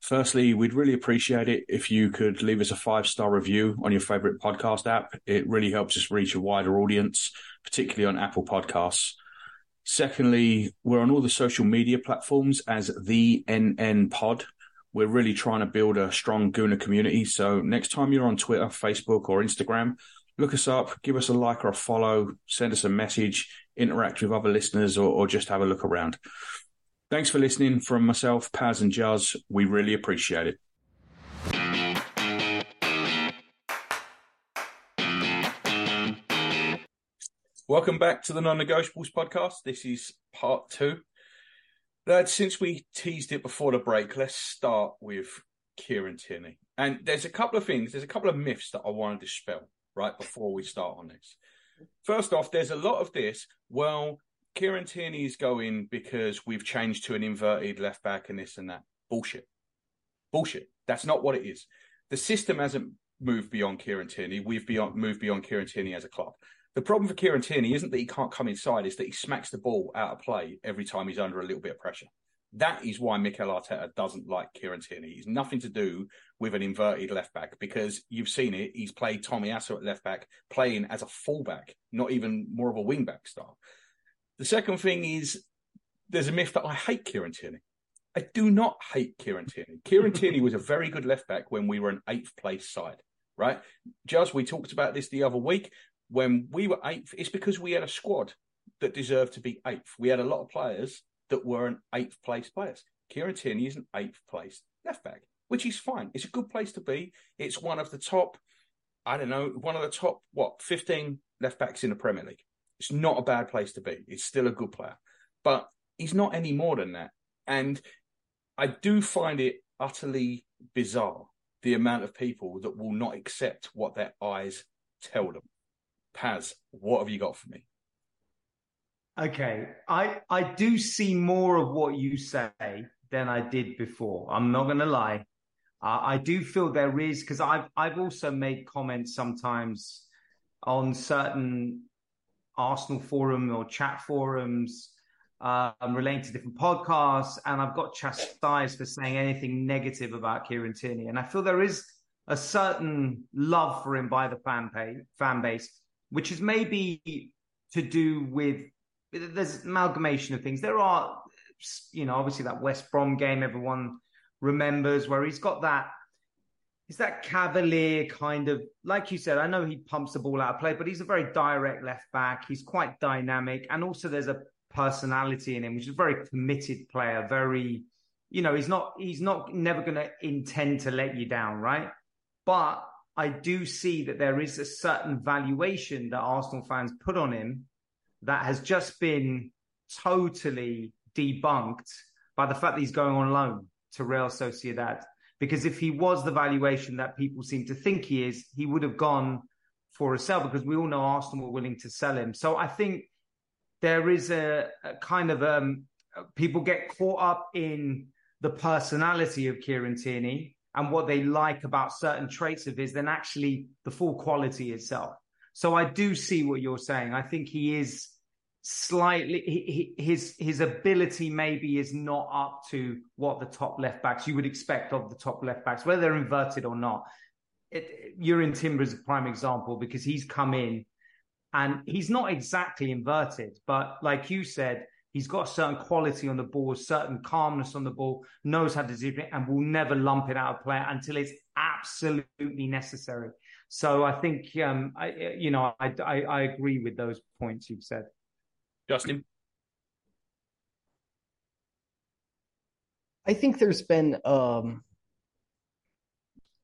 Firstly, we'd really appreciate it if you could leave us a five star review on your favorite podcast app. It really helps us reach a wider audience, particularly on Apple Podcasts. Secondly, we're on all the social media platforms as the NN Pod. We're really trying to build a strong Gooner community. So next time you're on Twitter, Facebook, or Instagram, look us up, give us a like or a follow, send us a message, interact with other listeners, or, or just have a look around. Thanks for listening from myself, Paz, and Jazz. We really appreciate it. Welcome back to the Non Negotiables podcast. This is part two. Lads, since we teased it before the break, let's start with Kieran Tierney. And there's a couple of things, there's a couple of myths that I want to dispel right before we start on this. First off, there's a lot of this. Well, Kieran Tierney is going because we've changed to an inverted left back and this and that. Bullshit. Bullshit. That's not what it is. The system hasn't moved beyond Kieran Tierney. We've beyond, moved beyond Kieran Tierney as a club. The problem for Kieran Tierney isn't that he can't come inside, it's that he smacks the ball out of play every time he's under a little bit of pressure. That is why Mikel Arteta doesn't like Kieran Tierney. It's nothing to do with an inverted left back because you've seen it. He's played Tomiyasu at left back, playing as a fullback, not even more of a wing back style. The second thing is there's a myth that I hate Kieran Tierney. I do not hate Kieran Tierney. Kieran Tierney was a very good left back when we were an eighth place side, right? Just we talked about this the other week. When we were eighth, it's because we had a squad that deserved to be eighth. We had a lot of players that were an eighth place players. Kieran Tierney is an eighth place left back, which is fine. It's a good place to be. It's one of the top, I don't know, one of the top, what, 15 left backs in the Premier League. It's not a bad place to be. It's still a good player. But he's not any more than that. And I do find it utterly bizarre the amount of people that will not accept what their eyes tell them. Paz, what have you got for me? Okay, I I do see more of what you say than I did before. I'm not going to lie. Uh, I do feel there is because I've I've also made comments sometimes on certain Arsenal forum or chat forums um, relating to different podcasts, and I've got chastised for saying anything negative about Kieran Tierney. And I feel there is a certain love for him by the fan pay, fan base, which is maybe to do with there's amalgamation of things. There are, you know, obviously that West Brom game everyone remembers where he's got that. Is that cavalier kind of, like you said, I know he pumps the ball out of play, but he's a very direct left back. He's quite dynamic. And also there's a personality in him, which is a very committed player, very, you know, he's not, he's not never going to intend to let you down, right? But I do see that there is a certain valuation that Arsenal fans put on him that has just been totally debunked by the fact that he's going on loan to Real Sociedad. Because if he was the valuation that people seem to think he is, he would have gone for a sell because we all know Arsenal were willing to sell him. So I think there is a, a kind of um, people get caught up in the personality of Kieran Tierney and what they like about certain traits of his than actually the full quality itself. So I do see what you're saying. I think he is slightly he, his his ability maybe is not up to what the top left backs you would expect of the top left backs, whether they're inverted or not. It, Jurriën Timber is a prime example because he's come in and he's not exactly inverted, but like you said, he's got a certain quality on the ball, a certain calmness on the ball, knows how to zip it, and will never lump it out of play until it's absolutely necessary. So I think, um, I, you know, I, I, I agree with those points you've said. Justin? I think there's been um,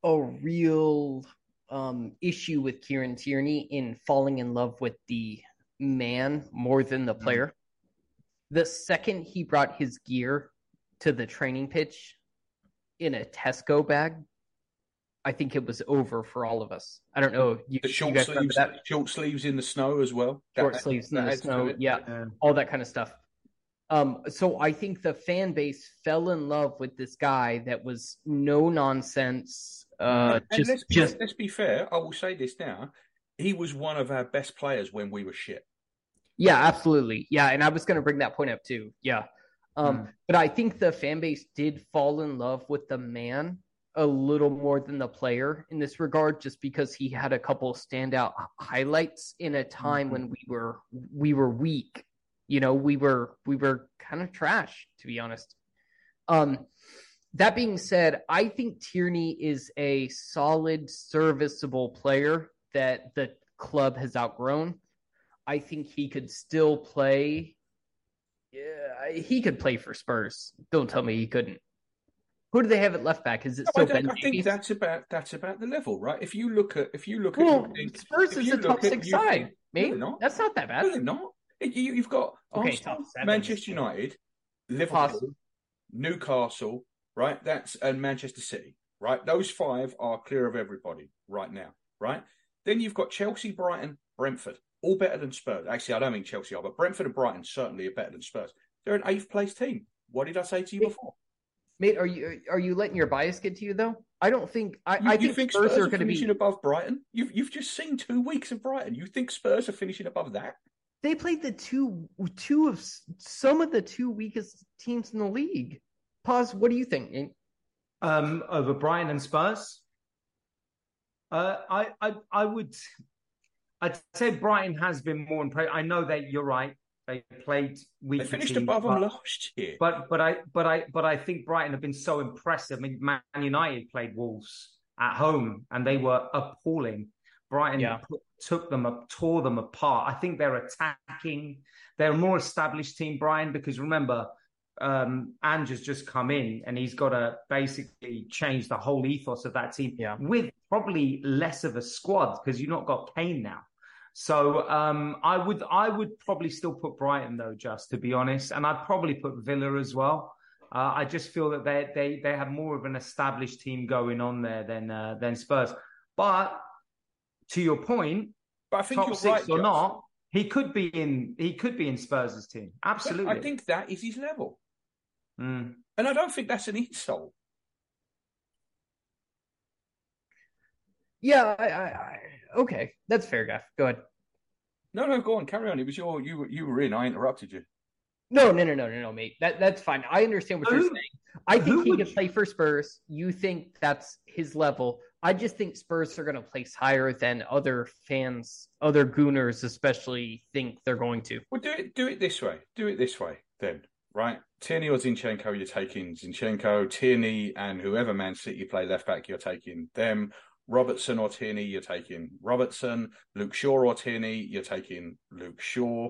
a real um, issue with Kieran Tierney in falling in love with the man more than the mm-hmm. player. The second he brought his gear to the training pitch in a Tesco bag, I think it was over for all of us. I don't know. You, the short you sleeves, short sleeves in the snow as well. Short that, sleeves that, in the snow, yeah, yeah, all that kind of stuff. Um, so I think the fan base fell in love with this guy that was no nonsense. Uh, just, let's, be, just let's be fair. I will say this now: he was one of our best players when we were shit. Yeah, absolutely. Yeah, and I was going to bring that point up too. Yeah, um, mm. but I think the fan base did fall in love with the man a little more than the player in this regard, just because he had a couple standout highlights in a time mm-hmm. when we were we were weak. You know, we were we were kind of trash, to be honest. Um, that being said, I think Tierney is a solid, serviceable player that the club has outgrown. I think he could still play. Yeah, he could play for Spurs. Don't tell me he couldn't. Who do they have at left back? Is it still I, Ben I think that's about that's about the level, right? If you look at if you look at well, Spurs is a top six side, mate. No, that's not that bad. No, they're not. You, have got okay, Arsenal, Manchester United, Liverpool, Newcastle, right? That's and Manchester City, right? Those five are clear of everybody right now, right? Then you've got Chelsea, Brighton, Brentford, all better than Spurs. Actually, I don't mean Chelsea are, but Brentford and Brighton certainly are better than Spurs. They're an eighth place team. What did I say to you before? Mate, are you are you letting your bias get to you though? I don't think I, you, I think, think, Spurs, Spurs are, going to be above Brighton. You've you've just seen two weeks of Brighton. You think Spurs are finishing above that? They played the two two of some of the two weakest teams in the league. Paz. What do you think? Um, over Brighton and Spurs. Uh, I I I would. I'd say Brighton has been more impressive. I know that you're right. They played weaker. They finished teams, above but, them last year. But but I but I but I think Brighton have been so impressive. I mean, Man United played Wolves at home and they were appalling. Brighton yeah. put, took them up, tore them apart. I think they're attacking. They're a more established team, Brian, because remember, um, Ange has just come in and he's got to basically change the whole ethos of that team yeah. with probably less of a squad because you've not got Kane now. So um, I would I would probably still put Brighton though, just to be honest, and I'd probably put Villa as well. Uh, I just feel that they they they have more of an established team going on there than uh, than Spurs. But to your point, but I think top you're six right, or Josh. not, he could be in he could be in Spurs' team. Absolutely. I think that is his level, Mm. and I don't think that's an insult. Yeah, I, I, I okay, that's fair, Gaff. Go ahead. No, no, go on, carry on. It was your you were you were in. I interrupted you. No, no, no, no, no, no, mate. That that's fine. I understand what you're saying. I think he can play for Spurs. You think that's his level. I just think Spurs are going to place higher than other fans, other Gooners especially, think they're going to. Well, do it do it this way. Do it this way then, right? Tierney or Zinchenko, you're taking Zinchenko. Tierney and whoever Man City play left back, you're taking them. Robertson or Tierney, you're taking Robertson. Luke Shaw or Tierney, you're taking Luke Shaw.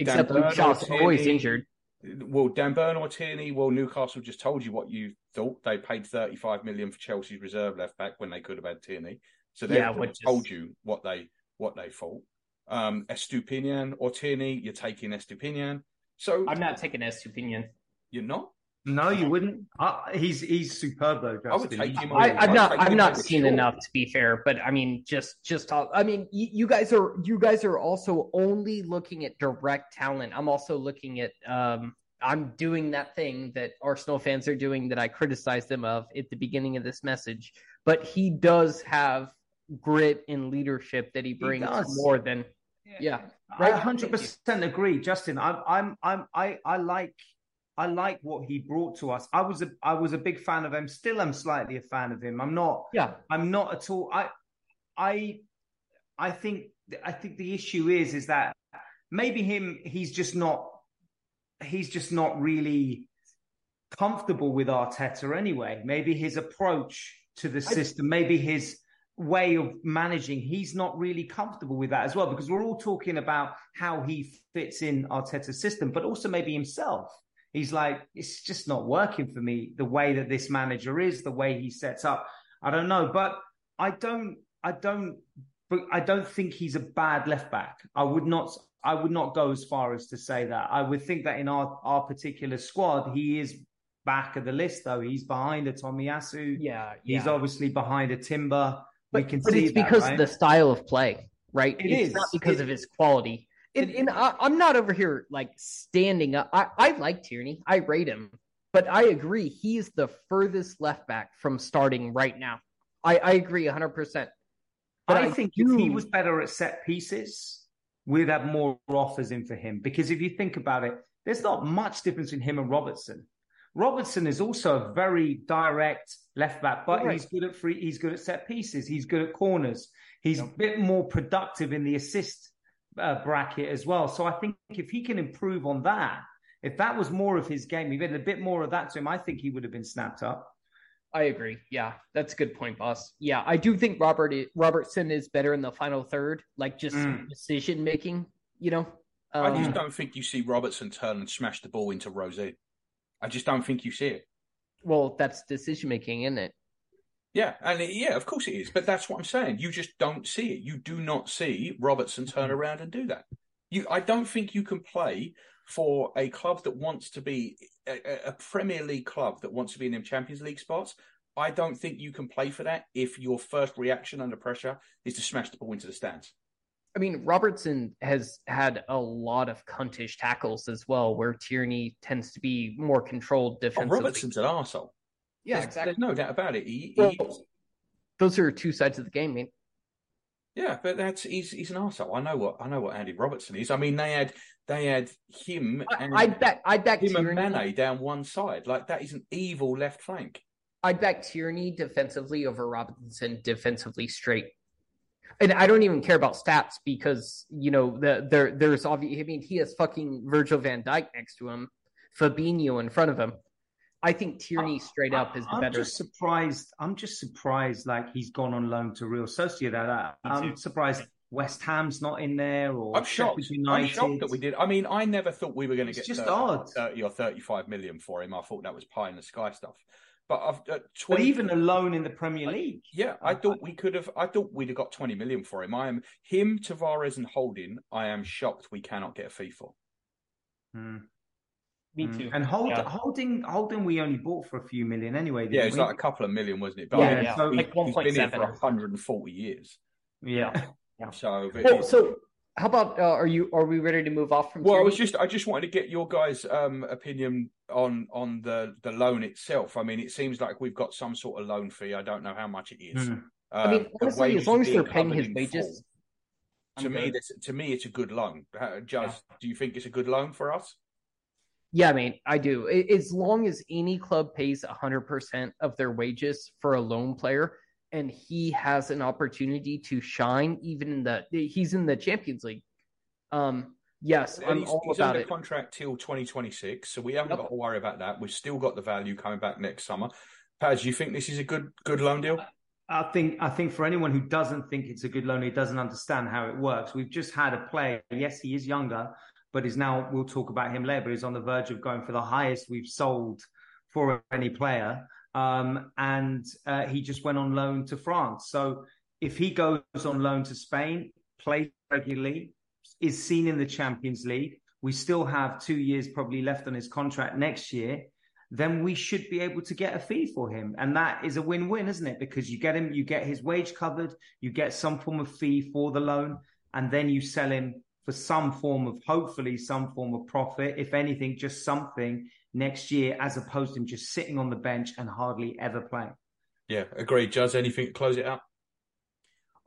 Except Dan Luke Shaw's always injured. Well, Dan Burn or Tierney, well, Newcastle just told you what you thought. They paid 35 million for Chelsea's reserve left back when they could have had Tierney. So they Yeah, have told you what they what they thought. Um, Estupiñán or Tierney, you're taking Estupiñán. So I'm not taking Estupiñán. you're not. No, you wouldn't. Uh, he's he's superb though. I would take him. I, I've not I've not seen Shaw. enough to be fair, but I mean just just talk, I mean you, you guys are you guys are also only looking at direct talent. I'm also looking at um I'm doing that thing that Arsenal fans are doing that I criticized them of at the beginning of this message. But he does have grit and leadership that he brings does. more than yeah. I Right. hundred percent agree, Justin. I'm, I'm, I'm, I, I like, I like what he brought to us. I was a, I was a big fan of him. Still, I'm slightly a fan of him. I'm not, Yeah. I'm not at all. I, I, I think, I think the issue is, is that maybe him, he's just not, he's just not really comfortable with Arteta anyway. Maybe his approach to the system, maybe his way of managing, he's not really comfortable with that as well. Because we're all talking about how he fits in Arteta's system, but also maybe himself. He's like, it's just not working for me the way that this manager is, the way he sets up. I don't know, but I don't, I don't, but I don't think he's a bad left back. I would not, I would not go as far as to say that. I would think that in our our particular squad, he is back of the list though. He's behind a Tomiyasu. Yeah. He's obviously behind a Timber. but, we can see but see it's that, because right? of the style of play, right? It it's is. not because It- of his quality. And, it- and I, I'm not over here like standing up. I, I like Tierney. I rate him, but I agree he's the furthest left back from starting right now. I, I agree 100. percent But I, I think do- if he was better at set pieces, we'd have more offers in for him. Because if you think about it, there's not much difference in him and Robertson. Robertson is also a very direct left back, but Right. he's good at free. He's good at set pieces. He's good at corners. He's a bit more productive in the assist uh, bracket as well. So I think if he can improve on that, if that was more of his game, if he had a bit more of that to him, I think he would have been snapped up. I agree. Yeah, that's a good point, boss. Yeah, I do think Robert Robertson is better in the final third, like just Mm. decision making. You know, I Um, just don't think you see Robertson turn and smash the ball into row Z. I just don't think you see it. well, that's decision making, isn't it? Yeah, and it, yeah, of course it is. But that's what I'm saying. You just don't see it. You do not see Robertson turn mm-hmm. around and do that. You, I don't think you can play for a club that wants to be a, a Premier League club that wants to be in them Champions League spots. I don't think you can play for that if your first reaction under pressure is to smash the ball into the stands. I mean, Robertson has had a lot of cuntish tackles as well, where Tierney tends to be more controlled Oh, defensively. Robertson's an arsehole. Yeah, There's, exactly. there's no doubt about it. He, Well, he, those are two sides of the game, man. Yeah, but that's he's he's an arsehole. I know what I know what Andy Robertson is. I mean, they had they had him and I, I'd back, I'd back him and Tierney. Mane down one side. Like that is an evil left flank. I'd back Tierney defensively over Robinson defensively straight. And I don't even care about stats because you know the there there's obvious. I mean, he has fucking Virgil van Dijk next to him, Fabinho in front of him. I think Tierney straight up is the better. I'm just surprised. I'm just surprised. Like he's gone on loan to Real Sociedad. I- Me I'm surprised West Ham's not in there or I'm shocked. United. I'm shocked that we did. I mean, I never thought we were going to get just 30, odd. 30 or 35 million for him. I thought that was pie in the sky stuff. But I've uh, But even alone in the Premier League, Yeah, I thought we could have. I thought we'd have got twenty million for him. I am him, Tavares, and Holding. I am shocked we cannot get a fee for. Hmm. Me too. And hold, Yeah. holding, holding, we only bought for a few million anyway. didn't Yeah, it's we? like a couple of million, wasn't it? Yeah, I mean, yeah. so- he- Like he's been here for 140 years. yeah. So, Well, so how about uh, are you are we ready to move off from? well, I was just I just wanted to get your guys' um, opinion on on the the loan itself. I mean, it seems like we've got some sort of loan fee. I don't know how much it is. Mm. I mean, Um, honestly, as long as they're paying his wages, full, to I'm me, this, to me, it's a good loan. Uh, Jazz, do you think it's a good loan for us? Yeah, I mean, I do. As long as any club pays 100% of their wages for a loan player and he has an opportunity to shine even in the he's in the Champions League. Um yes, And I'm he's, all he's about under it. contract till 2026, so we haven't Yep. got to worry about that. We've still got the value coming back next summer. Paz, do you think this is a good good loan deal? I think I think for anyone who doesn't think it's a good loan, he doesn't understand how it works. We've just had a player. Yes, he is younger, but is now. We'll talk about him later. But he's on the verge of going for the highest we've sold for any player. Um, and uh, he just went on loan to France. So if he goes on loan to Spain, plays regularly, is seen in the Champions League, we still have two years probably left on his contract next year then we should be able to get a fee for him. And that is a win-win, isn't it? Because you get him, you get his wage covered, you get some form of fee for the loan, and then you sell him for some form of, hopefully some form of profit, if anything, just something next year, as opposed to him just sitting on the bench and hardly ever playing. Yeah, agreed. Jazz, anything to close it out?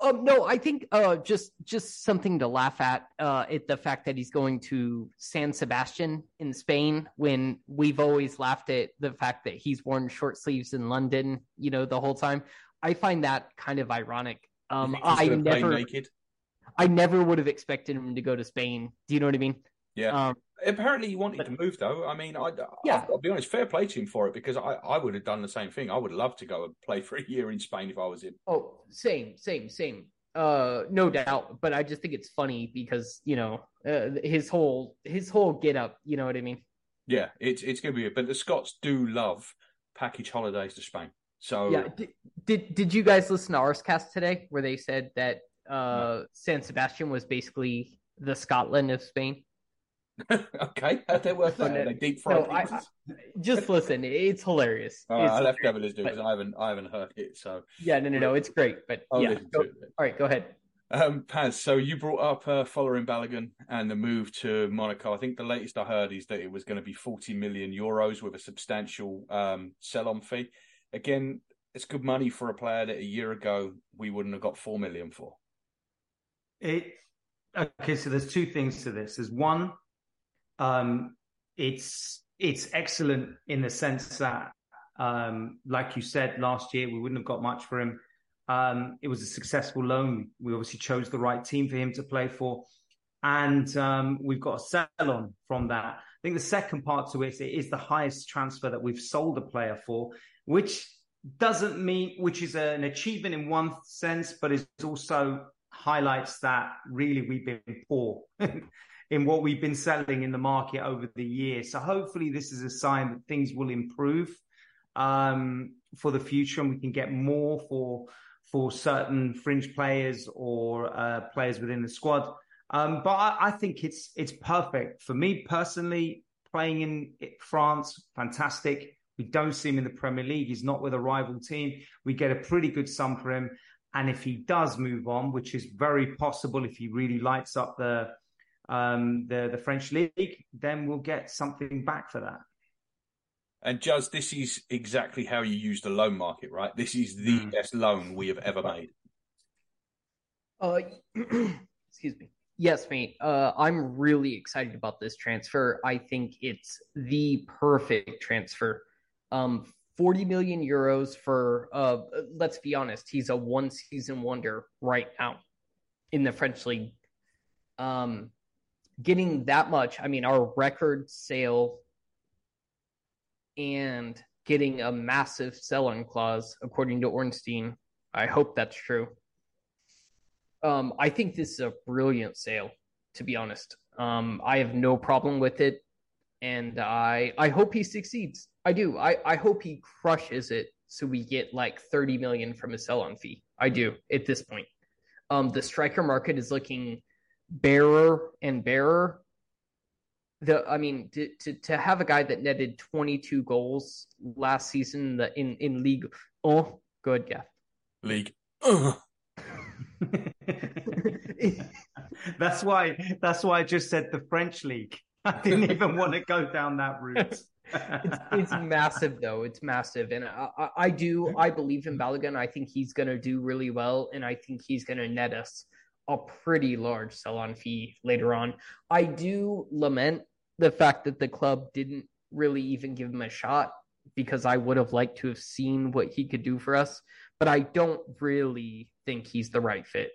Um, no, I think uh, just just something to laugh at uh, it the fact that he's going to San Sebastian in Spain when we've always laughed at the fact that he's worn short sleeves in London, you know, the whole time. I find that kind of ironic. Um, I gonna play never, naked. I never would have expected him to go to Spain. Do you know what I mean? Yeah. Um, Apparently, he wanted but- to move though. I mean, I, Yeah. To be honest. Fair play to him for it because I, I would have done the same thing. I would love to go and play for a year in Spain if I was him. Oh, same, same, same. Uh, no doubt. But I just think it's funny because you know uh, his whole his whole get up. You know what I mean? Yeah, it's it's going to be. But the Scots do love package holidays to Spain. So Yeah. Did, did did you guys listen to Arsecast today, where they said that uh San Sebastian was basically the Scotland of Spain? <laughs> okay, how'd work that? Out? They deep fried no, I- pizzas? Just listen, it's hilarious. All right, It's I'll have to have a listen because I haven't I haven't heard it. So Yeah, no, no, no, it's great. But I'll yeah, go- all right, go ahead. Um, Paz, so you brought up uh, Folarin Balogun and the move to Monaco. I think the latest I heard is that it was going to be 40 million euros with a substantial um, sell-on fee. Again, it's good money for a player that a year ago we wouldn't have got 4 million for. It okay. So there's two things to this. There's one, um, it's it's excellent in the sense that, um, like you said last year, we wouldn't have got much for him. Um, it was a successful loan. We obviously chose the right team for him to play for, and um, we've got a sell on from that. I think the second part to it, it is the highest transfer that we've sold a player for, which doesn't mean, which is an achievement in one sense, but it also highlights that really we've been poor <laughs> in what we've been selling in the market over the year. So hopefully this is a sign that things will improve um, for the future and we can get more for for certain fringe players or uh, players within the squad. Um, but I, I think it's it's perfect for me personally. Playing in France, fantastic. We don't see him in the Premier League. He's not with a rival team. We get a pretty good sum for him. And if he does move on, which is very possible if he really lights up the um, the the French league, then we'll get something back for that. And Juz, this is exactly how you use the loan market, right? This is the Mm. best loan we have ever made. Uh, <clears throat> excuse me. Yes, mate. Uh, I'm really excited about this transfer. I think it's the perfect transfer. Um, 40 million euros for, uh, let's be honest, he's a one season wonder right now in the French league. Um, getting that much, I mean, our record sale and getting a massive sell on clause, according to Ornstein. I hope that's true. Um, I think this is a brilliant sale, to be honest. Um, I have no problem with it, and I I hope he succeeds. I do. I I hope he crushes it, so we get like thirty million from a sell-on fee. I do at this point. Um, the striker market is looking barer and barer. the I mean to, to to have a guy that netted 22 goals last season in the in in league oh good yeah League. <laughs> <laughs> that's why that's why I just said the French league. <laughs> I didn't even want to go down that route. <laughs> it's, it's massive though. It's massive. And I, I, I do i believe in balogun. I think he's going to do really well and i think he's going to net us a pretty large sell-on fee later on. I do lament the fact that the club didn't really even give him a shot because i would have liked to have seen what he could do for us but i don't really think he's the right fit.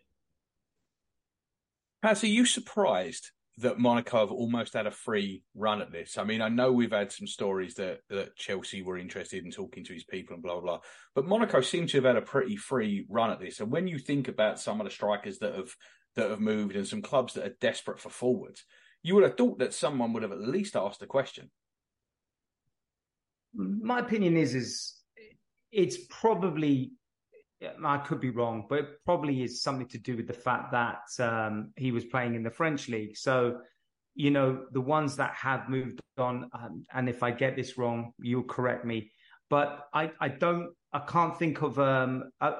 Paz, are you surprised that Monaco have almost had a free run at this. I mean, I know we've had some stories that, that Chelsea were interested in talking to his people and blah, blah, blah. But Monaco seem to have had a pretty free run at this. And when you think about some of the strikers that have that have moved and some clubs that are desperate for forwards, you would have thought that someone would have at least asked the question. My opinion is is it's probably I could be wrong, but it probably is something to do with the fact that um, he was playing in the French league. So, you know, the ones that have moved on, um, and if I get this wrong, you'll correct me. But I, I don't, I can't think of um, a,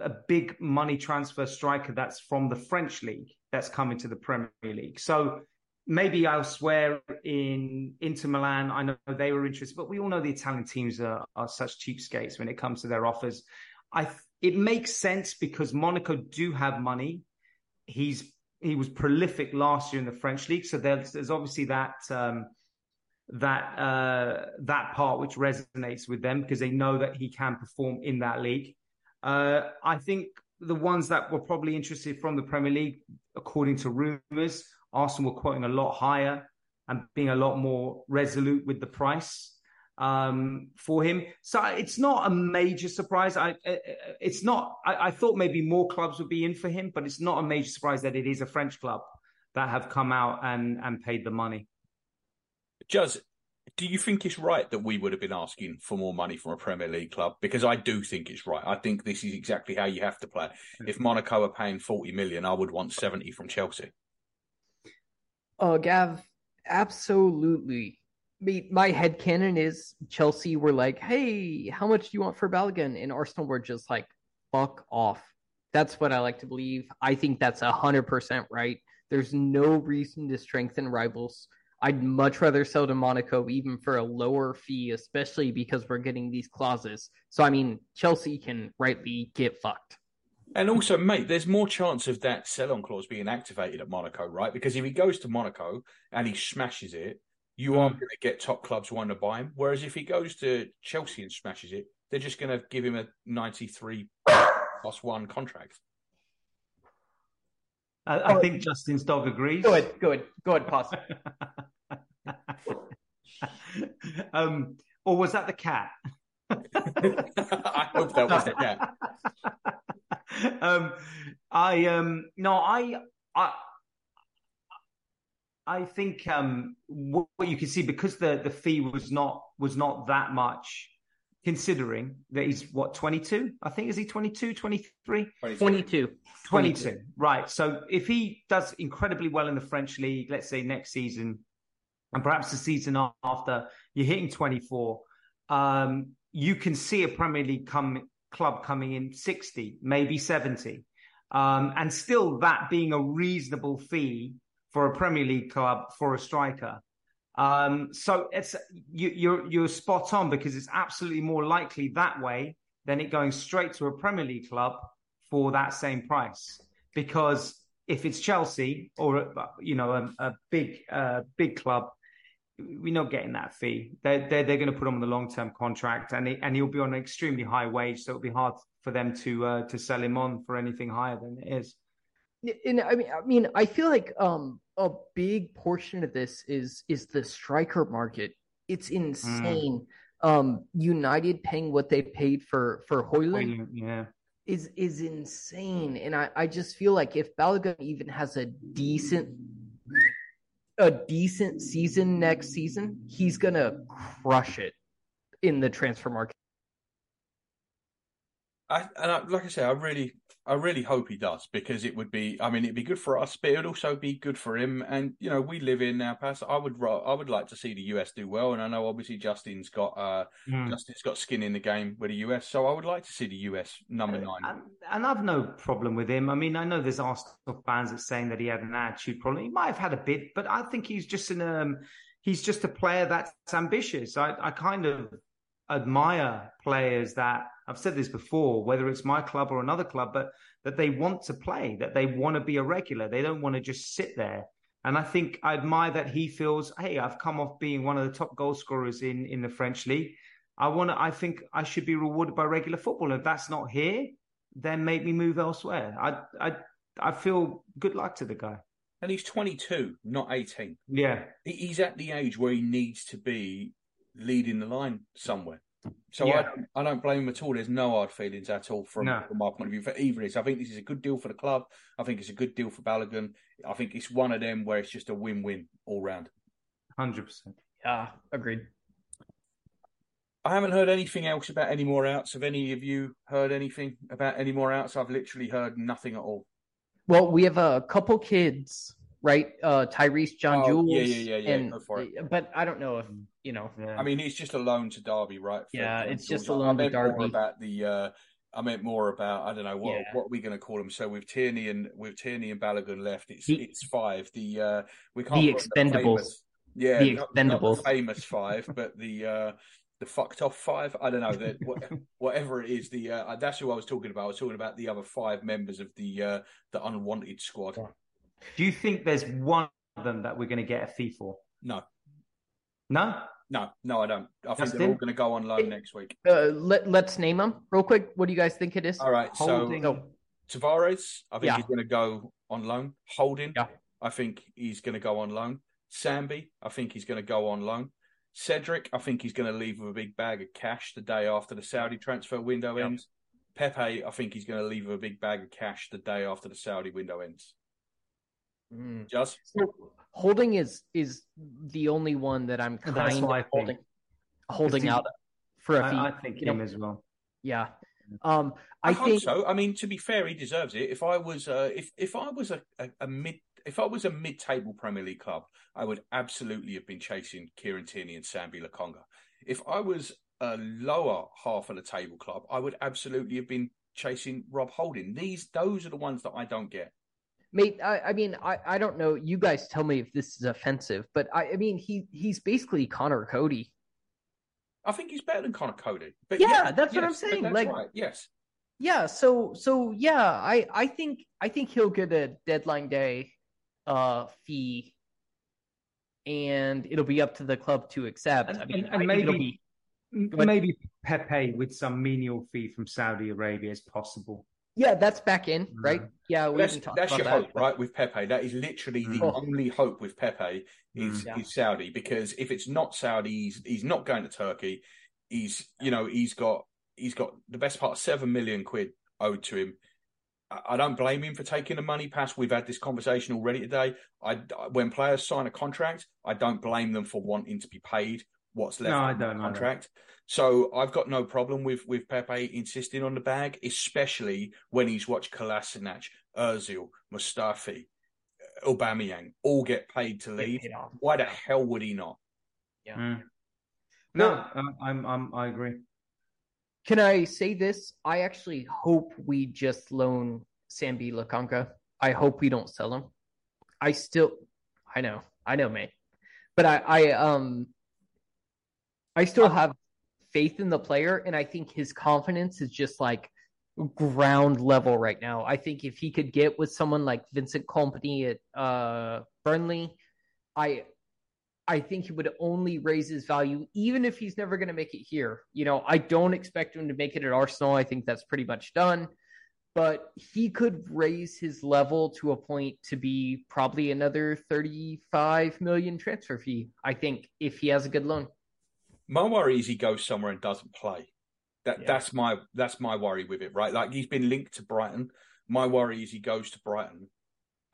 a big money transfer striker that's from the French league that's coming to the Premier League. So maybe elsewhere in Inter Milan, I know they were interested, but we all know the Italian teams are, are such cheapskates when it comes to their offers. I it makes sense because Monaco do have money. He's he was prolific last year in the French league, so there's, there's obviously that um, that uh, that part which resonates with them because they know that he can perform in that league. Uh, I think the ones that were probably interested from the Premier League, according to rumours, Arsenal were quoting a lot higher and being a lot more resolute with the price um, for him. So it's not a major surprise. I, uh, uh, it's not. I, I, thought maybe more clubs would be in for him, but it's not a major surprise that it is a French club that have come out and and paid the money. Juz, do you think it's right that we would have been asking for more money from a Premier League club? Because I do think it's right. I think this is exactly how you have to play. Hmm. If Monaco are paying forty million, I would want seventy from Chelsea. Oh, Gav, absolutely me, my head canon is Chelsea were like, hey, how much do you want for Balogun? And Arsenal were just like, fuck off. That's what I like to believe. I think that's 100% right. There's no reason to strengthen rivals. I'd much rather sell to Monaco even for a lower fee, especially because we're getting these clauses. So, I mean, Chelsea can rightly get fucked. And also, mate, there's more chance of that sell on clause being activated at Monaco, right? Because if he goes to Monaco and he smashes it, you aren't going to get top clubs wanting to buy him. Whereas if he goes to Chelsea and smashes it, they're just going to give him a 93 plus one contract. I, I think Justin's dog agrees. Good, good, good. Paz. um, or was that the cat? <laughs> I hope that was the cat. <laughs> um, I um, no, I, I I think um, what, you can see because the the fee was not was not that much, considering that he's what 22 i think is he 22 23 22 22 right. So if he does incredibly well in the french league let's say next season and perhaps the season after you're hitting 24 um, you can see a premier league come, club coming in 60 maybe 70 um, and still that being a reasonable fee for a Premier League club for a striker. Um, so it's you, you're you're spot on because it's absolutely more likely that way than it going straight to a Premier League club for that same price. Because if it's Chelsea or you know a, a big uh, big club, we're not getting that fee. They're they're, they're going to put him on the long term contract, and he, and he'll be on an extremely high wage, so it'll be hard for them to uh, to sell him on for anything higher than it is and I mean, I mean, I feel like um a big portion of this is is the striker market. It's insane. Mm. Um, United paying what they paid for for Højlund, yeah, is is insane. And I I just feel like if Balogun even has a decent a decent season next season, he's gonna crush it in the transfer market. I and I, like I say, I really I really hope he does because it would be. I mean, it'd be good for us, but it'd also be good for him. And you know, we live in now, Paz. I would, I would like to see the US do well, and I know obviously Justin's got, uh, Mm. Justin's got skin in the game with the US, so I would like to see the US number nine. And, and I've no problem with him. I mean, I know there's Arsenal fans that saying that he had an attitude problem. He might have had a bit, but I think he's just an um, he's just a player that's ambitious. I, I kind of admire players that I've said this before, whether it's my club or another club, but that they want to play, that they want to be a regular. They don't want to just sit there. And I think I admire that he feels, hey, I've come off being one of the top goal scorers in, in the French league. I want to, I think I should be rewarded by regular football. And if that's not here, then make me move elsewhere. I, I, I feel good luck to the guy. And he's 22, not 18. Yeah. He's at the age where he needs to be leading the line somewhere. So I, Yeah. don't, I don't blame him at all. There's no hard feelings at all from, No. from my point of view for either of this. I think this is a good deal for the club. I think it's a good deal for Balogun. I think it's one of them where it's just a win-win all round. 100%. Yeah, agreed. I haven't heard anything else about any more outs. Have any of you heard anything about any more outs? I've literally heard nothing at all. Well, we have a couple kids, right? Uh, Tyrese, John Oh, Jules, yeah, yeah, yeah, yeah, and go for it. but I don't know if you know. Yeah. I mean, he's just a loan to Derby, right? for- Yeah, it's George. just a loan I to meant more Derby. about the. Uh, I meant more about I don't know what Yeah. what are we going to call them. So with Tierney and with Tierney and Balogun left, it's The- it's five. The uh, we can't The put them Expendables. famous- yeah, The not, not the Expendables. famous five, but the uh, the fucked off five. I don't know that <laughs> whatever it is. The uh, that's who I was talking about. I was talking about the other five members of the uh, the unwanted squad. Do you think there's one of them that we're going to get a fee for? No, No? no, no, I don't. I think they're all going to go on loan next week. Uh, let Let's name them real quick. What do you guys think it is? All right, Holding. so Tavares, I think Yeah. he's going to go on loan. Holding, Yeah. I think he's going to go on loan. Sambi, I think he's going to go on loan. Cedric, I think he's going to leave with a big bag of cash the day after the Saudi transfer window Yeah. ends. Pepe, I think he's going to leave with a big bag of cash the day after the Saudi window ends. Mm. Just So holding is is the only one that I'm kind of what I think. holding holding he- out for a fee. I, I think you know. him as well. Yeah. Um, I, I, hope think so. I mean, to be fair, he deserves it. If I was, uh, if if I was a, a, a mid, if I was a mid-table Premier League club, I would absolutely have been chasing Kieran Tierney and Sambi Lokonga. If I was a lower half of the table club, I would absolutely have been chasing Rob Holding. These, those are the ones that I don't get. Mate, I, I mean, I, I don't know. You guys tell me if this is offensive, but I, I mean, he he's basically Conor Coady. I think he's better than Conor Coady. But Yeah, that's what I'm saying, that's like- right. Yes, Yeah. So so yeah, I I think I think he'll get a deadline day uh fee, and it'll be up to the club to accept. And- I mean, and- and I maybe- be- ahead. Maybe Pepe with some menial fee from Saudi Arabia is possible. Yeah, that's back in, right? Mhm. Yeah, we that's, talk that's about your that. hope, right? With Pepe, that is literally the Mm. only hope with Pepe is, Mm. Yeah. is Saudi. Because if it's not Saudi, he's, he's not going to Turkey. He's you know he's got he's got the best part of seven million quid owed to him. I, I don't blame him for taking the money pass. We've had this conversation already today. I when players sign a contract, I don't blame them for wanting to be paid what's left No, I of the don't either. Contract. So I've got no problem with with Pepe insisting on the bag, especially when he's watched Kolasinac, Özil, Mustafi, Aubameyang all get paid to leave. Why the hell would he not? Yeah. Mm. No, uh, I'm, I'm, I agree. Can I say this? I actually hope we just loan Sambi Lokonga. I hope we don't sell him. I still, I know, I know, mate, but I, I, um, I still have faith in the player, and I think his confidence is just like ground level right now. I think if he could get with someone like Vincent Kompany at uh, Burnley, I I think he would only raise his value, even if he's never going to make it here. You know, I don't expect him to make it at Arsenal. I think that's pretty much done. But he could raise his level to a point to be probably another 35 million transfer fee, I think, if he has a good loan. My worry is he goes somewhere and doesn't play. That Yeah. that's my that's my worry with it, right? Like he's been linked to Brighton. My worry is he goes to Brighton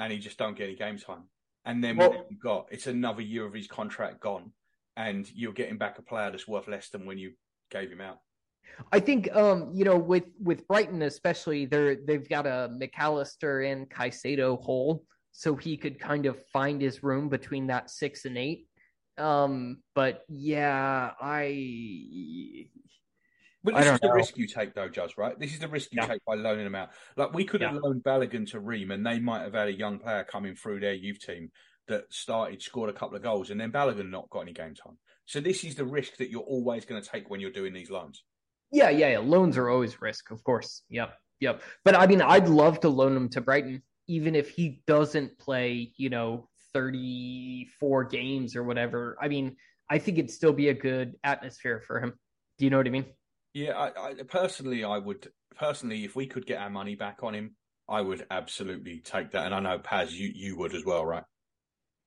and he just don't get any game time. And then Well- what you've got, it's another year of his contract gone, and you're getting back a player that's worth less than when you gave him out. I think um, you know, with with Brighton especially, they're they've got a Mac Allister and Caicedo hole, so he could kind of find his room between that six and eight. Um, but yeah, I But this is the know. risk you take, though, Judge, right? This is the risk you Yeah. take by loaning them out. Like, we could have Yeah. loaned Balogun to Reims, and they might have had a young player coming through their youth team that started, scored a couple of goals, and then Balogun not got any game time. So, this is the risk that you're always going to take when you're doing these loans. Yeah, yeah, yeah. Loans are always risk, of course. Yep, yep. But I mean, I'd love to loan him to Brighton, even if he doesn't play, you know, 34 games or whatever. I mean, I think it'd still be a good atmosphere for him. Do you know what I mean? Yeah, I, I personally, I would personally, if we could get our money back on him, I would absolutely take that. And I know Paz, you you would as well, right?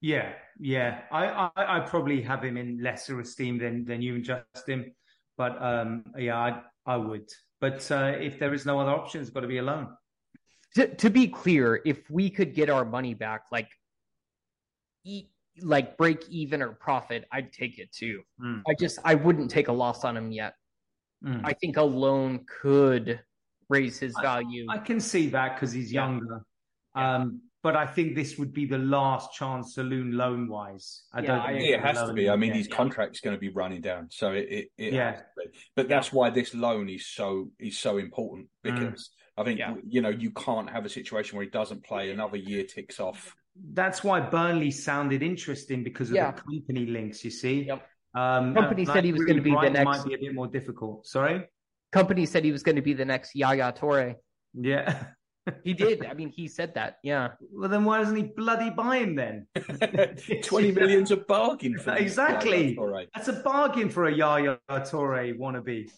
Yeah, yeah. I, I I probably have him in lesser esteem than than you and Justin, but um, yeah, I I would. But uh, if there is no other option, it's got to be a loan. To, to be clear, if we could get our money back, like, e- like break even or profit, I'd take it too. Mm. I just I wouldn't take a loss on him yet. Mm. I think a loan could raise his value. I can see that because he's Yeah. younger. Yeah. Um, but I think this would be the last chance saloon loan wise. I Yeah, don't. I think it has to be. I mean, yet. his contract's going to be running down, so it it, it Yeah. has to be. But that's why this loan is so is so important because I think Yeah. you know you can't have a situation where he doesn't play another year ticks off. That's why Burnley sounded interesting because of Yeah. the Kompany links. You see, Yep. um, Kompany said he was gonna be the next- Might be a bit more difficult. Sorry. Kompany said he was going to be the next Yaya Touré. Yeah. <laughs> He did. I mean, he said that. Yeah. well, then why doesn't he bloody buy him then? <laughs> Twenty million's a bargain for Exactly. guy, all right. That's a bargain for a Yaya Touré wannabe.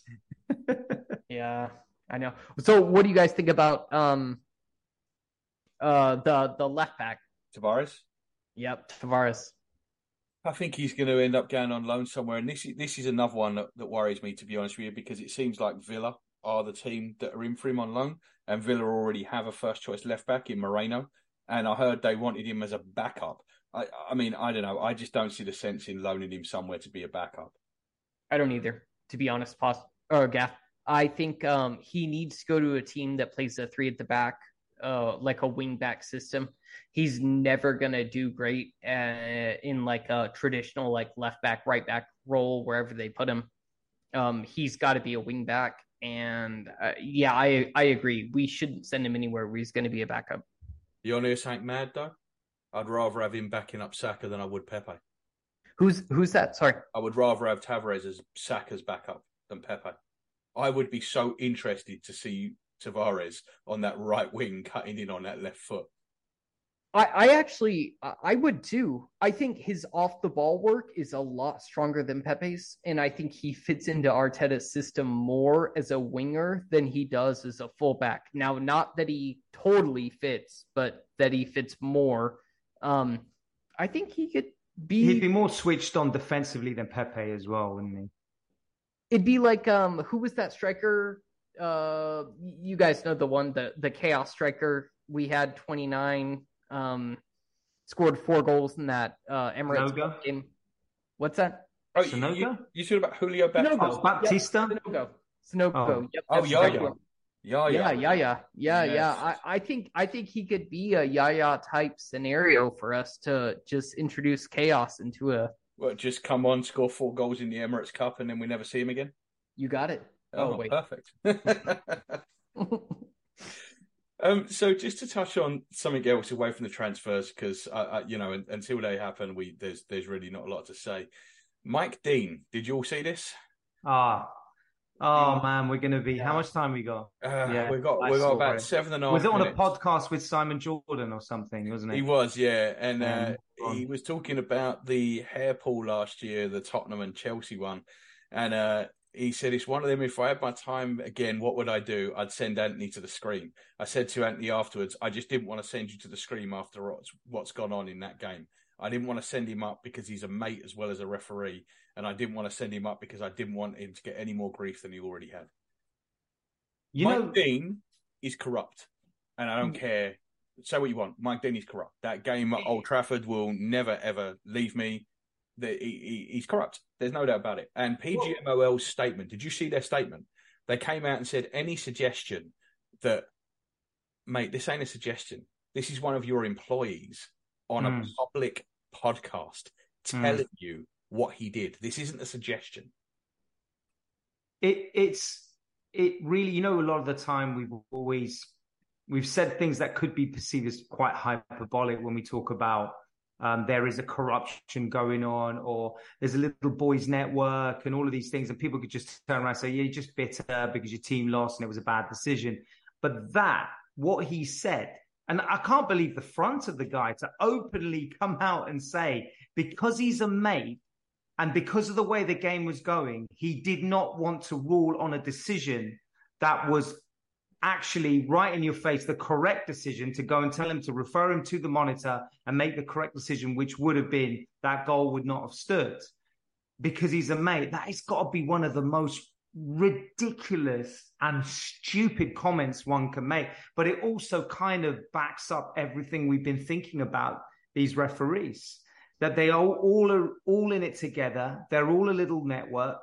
<laughs> Yeah. I know. So, what do you guys think about um uh the the left back? Tavares. Yep, Tavares. I think he's going to end up going on loan somewhere, and this is this is another one that, that worries me to be honest with you because it seems like Villa are the team that are in for him on loan, and Villa already have a first choice left back in Moreno, and I heard they wanted him as a backup. I I mean I don't know, I just don't see the sense in loaning him somewhere to be a backup. I don't either, to be honest. Paz or Gaff. I think um he needs to go to a team that plays a three at the back, uh, like a wing back system. He's never gonna do great uh, in like a traditional like left back, right back role wherever they put him. Um, he's got to be a wing back, and uh, yeah, I I agree. We shouldn't send him anywhere where he's going to be a backup. You to hear something mad though? I'd rather have him backing up Saka than I would Pepe. Who's who's that? Sorry. I would rather have Tavares as Saka's backup than Pepe. I would be so interested to see Tavares on that right wing cutting in on that left foot. I, I actually I- I would too. I think his off the ball work is a lot stronger than Pepe's, and I think he fits into Arteta's system more as a winger than he does as a fullback. Now, not that he totally fits, but that he fits more. Um, I think he could be. He'd be more switched on defensively than Pepe as well, wouldn't he? It'd be like um, who was that striker? Uh, you guys know the one, the the chaos striker. We had twenty nine. Um, scored four goals in that uh Emirates Sanogo? Game. What's that? Oh, you, you, you talking about Julio Baptista? Sanogo. Oh, Baptista? Yep, Sanogo. Sanogo. Oh. Yep, Oh, that's Yaya. Yeah, yeah, yeah, yeah, yeah, yeah, Yes. yeah. I, I think I think he could be a Yaya type scenario for us to just introduce chaos into a. Well, just come on, score four goals in the Emirates Cup, and then we never see him again. You got it. Oh, Oh, wait. perfect. <laughs> um, so just to touch on something else away from the transfers, because uh, uh, you know, until they happen, we there's there's really not a lot to say. Mike Dean, did you all see this? Ah. Oh man, we're gonna be. How much time we got? Uh, Yeah, we got we got saw about it. seven and a half. Was it on a podcast with Simon Jordan or something? Wasn't it? He was, yeah, and uh, Um, go on. he was talking about the hair pull last year, the Tottenham and Chelsea one, and uh, he said it's one of them. If I had my time again, what would I do? I'd send Anthony to the screen. I said to Anthony afterwards, I just didn't want to send you to the screen after what's, what's gone on in that game. I didn't want to send him up because he's a mate as well as a referee, and I didn't want to send him up because I didn't want him to get any more grief than he already had. You Mike know, Dean is corrupt, and I don't mm. care. Say what you want. Mike Dean is corrupt. That game at Old Trafford will never ever leave me. The, he, he- he's corrupt. There's no doubt about it. And PGMOL's statement. Did you see their statement? They came out and said any suggestion that, mate, this ain't a suggestion. This is one of your employees on Mm. a public podcast Mm. telling you what he did. This isn't a suggestion. it it's it really you know a lot of the time we've always we've said things that could be perceived as quite hyperbolic when we talk about um, there is a corruption going on or there's a little boys network and all of these things and people could just turn around and say yeah you're just bitter because your team lost and it was a bad decision. But that what he said and I can't believe the front of the guy to openly <laughs> come out and say because he's a mate and because of the way the game was going, he did not want to rule on a decision that was actually right in your face, the correct decision to go and tell him to refer him to the monitor and make the correct decision, which would have been that goal would not have stood because he's a mate. That has got to be one of the most ridiculous and stupid comments one can make. But it also kind of backs up everything we've been thinking about these referees that they are all are all in it together. They're all a little network.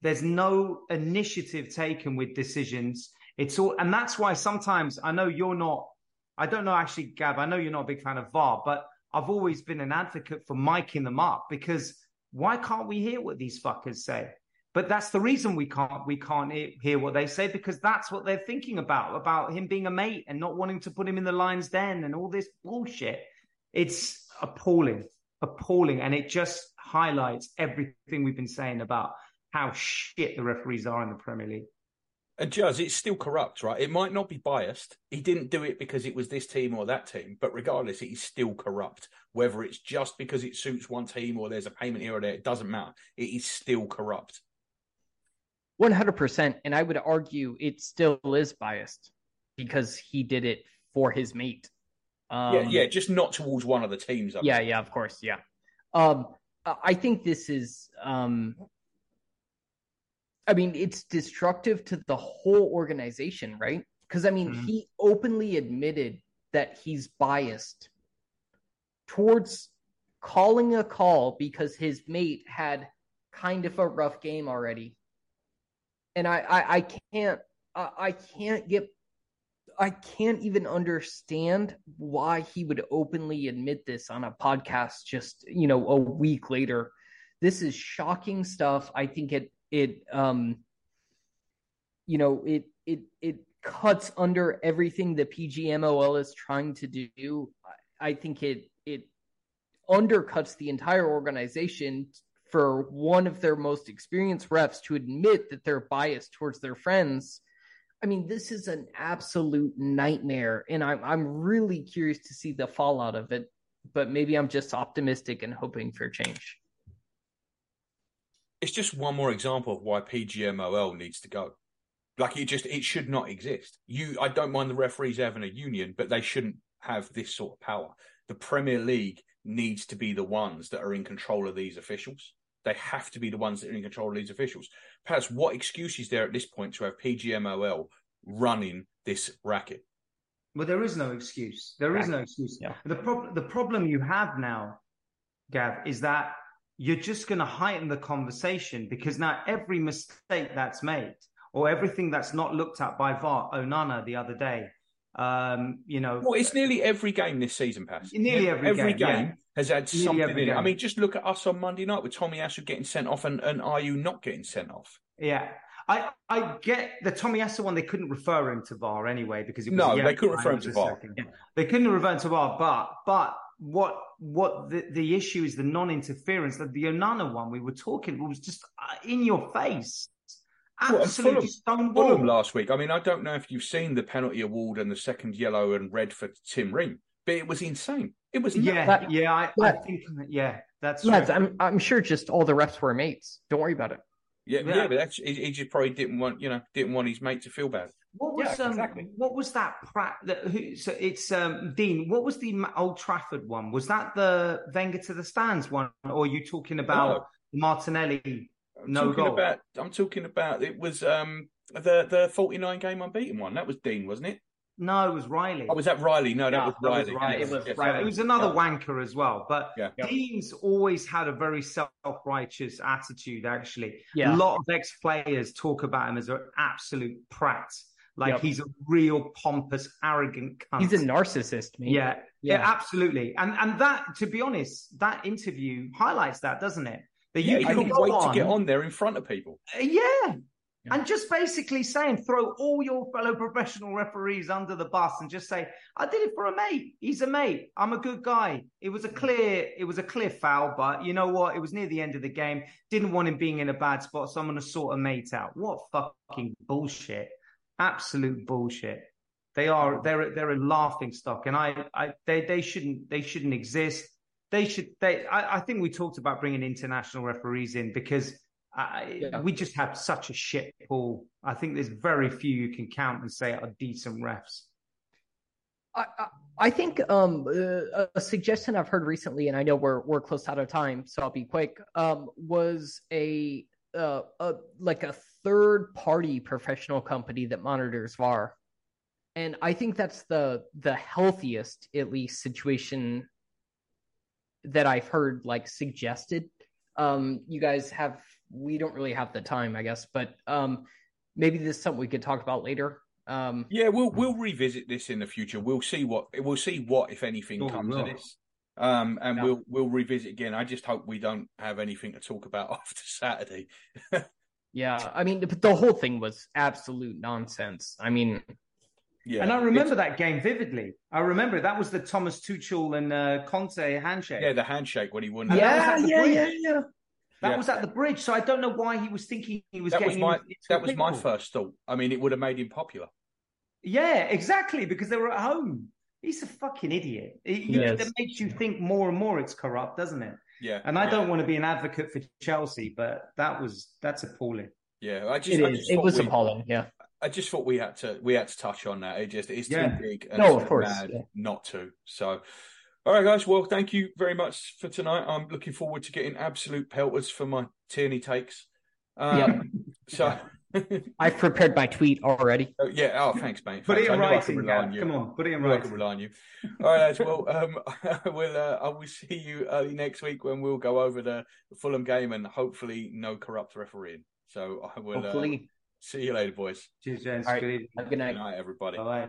There's no initiative taken with decisions. It's all, and that's why sometimes I know you're not. I don't know actually, Gab. I know you're not a big fan of VAR, but I've always been an advocate for miking them up because why can't we hear what these fuckers say? But that's the reason we can't we can't hear, what they say because that's what they're thinking about about him being a mate and not wanting to put him in the lion's den and all this bullshit. It's appalling appalling and it just highlights everything we've been saying about how shit the referees are in the Premier League. And Juz, it's still corrupt, right? It might not be biased. He didn't do it because it was this team or that team, but regardless, it is still corrupt. Whether it's just because it suits one team or there's a payment here or there, it doesn't matter. It is still corrupt. 100%. And I would argue it still is biased because he did it for his mate. Um, yeah, yeah, just not towards one of the teams. I yeah, mean. yeah, of course, yeah. Um, I think this is, um, I mean, it's destructive to the whole organization, right? Because I mean, Mhm. he openly admitted that he's biased towards calling a call because his mate had kind of a rough game already, and I, I, I can't, I, I can't get I can't even understand why he would openly admit this on a podcast just, you know, a week later. This is shocking stuff. I think it it um you know, it it it cuts under everything the PGMOL is trying to do. I think it it undercuts the entire organization for one of their most experienced refs to admit that they're biased towards their friends I mean, this is an absolute nightmare, and I'm I'm really curious to see the fallout of it. But maybe I'm just optimistic and hoping for change. It's just one more example of why PGMOL needs to go. Like it just it should not exist. You I don't mind the referees having a union, but they shouldn't have this sort of power. The Premier League needs to be the ones that are in control of these officials. They have to be the ones that are in control of these officials. Perhaps what excuse is there at this point to have PGMOL running this racket? Well, there is no excuse. There is no excuse. Yeah. The problem the problem you have now, Gav, is that you're just going to heighten the conversation because now every mistake that's made or everything that's not looked at by VAR, Onana the other day, um, you know, Well, it's nearly every game this season, Paz. Nearly every game, yeah. has had Nearly something every in it. I mean, just look at us on Monday night with Tomiyasu getting sent off and, and are you not getting sent off? Yeah. I, I get the Tomiyasu one. They couldn't refer him to VAR anyway because it was No, they couldn't refer him to VAR. second. They couldn't refer him to VAR, but but what what the, the issue is the non-interference. That the Onana one we were talking was just uh, in your face, Well, and absolutely Fulham stonewall. last week. I mean, I don't know if you've seen the penalty award and the second yellow and red for Tim Ream, but it was insane. It was Yeah, nuts. yeah, I, I Yeah. think yeah, that's Lads, right. I'm I'm sure just all the refs were mates. Don't worry about it. yeah, Yeah. yeah, but that's he, he just probably didn't want you know didn't want his mate to feel bad. What was Yeah, um, exactly. what was that? Pratt, that, who, so it's um, Dean. What was the Old Trafford one? Was that the Wenger to the stands one, or are you talking about Martinelli? I'm No talking goal. about. I'm talking about. It was um the the 49 game unbeaten one. That was Dean, wasn't it? No, it was Riley. Oh, was that Riley? No, that Yeah, was that was Riley. Riley. It was yes. Riley. It was another wanker as well. But Yeah. Yeah. Dean's always had a very self-righteous attitude. Actually, Yeah. a lot of ex-players talk about him as an absolute prat. Like Yep. he's a real pompous, arrogant cunt. He's a narcissist, man. yeah, yeah, Yeah. absolutely. And and that, to be honest, that interview highlights that, doesn't it? That Yeah, you can couldn't go wait to get on there in front of people. Uh, yeah. And just basically saying, throw all your fellow professional referees under the bus and just say, I did it for a mate. He's a mate. I'm a good guy. It was a clear, it was a clear foul, but you know what? It was near the end of the game. Didn't want him being in a bad spot, so I'm gonna sort a mate out. What fucking bullshit. Absolute bullshit. They are they're they're a laughing stock. And I, I they they shouldn't they shouldn't exist. They should they I, I think we talked about bringing international referees in because I, Yeah. we just have such a shit pool. I think there's very few you can count and say are decent refs. I, I- think um, a suggestion I've heard recently, and I know we're we're close out of time, so I'll be quick. Um, was a uh, a like a third party professional company that monitors VAR, and I think that's the the healthiest, at least, situation that I've heard like suggested. Um, you guys have we don't really have the time, I guess, but um, maybe this is something we could talk about later. Um, Yeah, we'll we'll revisit this in the future. We'll see what we'll see what if anything Oh, comes of this. Um, and Yeah. we'll we'll revisit again. I just hope we don't have anything to talk about <laughs> after Saturday. <laughs> Yeah, I mean, but the whole thing was absolute nonsense. I mean, Yeah, And I remember that game vividly. I remember that was the Thomas Tuchel and uh, Conte handshake. Yeah, the handshake when he won. And that was yeah, at the yeah, bridge. yeah, yeah. That Yeah. was at the bridge, so I don't know why he was thinking he was that was getting. my into that a was my first thought. I mean, it would have made him popular. Yeah, exactly, because they were at home. He's a fucking idiot. It, you- Yes. That makes you think more and more it's corrupt, doesn't it? Yeah, And I yeah, don't want to be an advocate for Chelsea, but that was that's appalling. Yeah, I just, It I just It was we, appalling. Yeah. I just thought we had to we had to touch on that. It just it's Yeah. too big and No, it's of course, mad yeah. not to. So, all right, guys. Well, thank you very much for tonight. I'm looking forward to getting absolute pelters for my Tierney takes. Um, Yep. So, <laughs> I've prepared my tweet already. oh, yeah. Oh, thanks, mate. Put Thanks. it in I knew I writing, rely you. Come on, put it in I I could writing. rely on you. All right, lads. Well, um, <laughs> I will. Uh, I will see you early next week when we'll go over the Fulham game and hopefully no corrupt refereeing. So I will uh, see you later, boys. Cheers, James. All right. Good evening. Have a good night. Good night, everybody. Bye.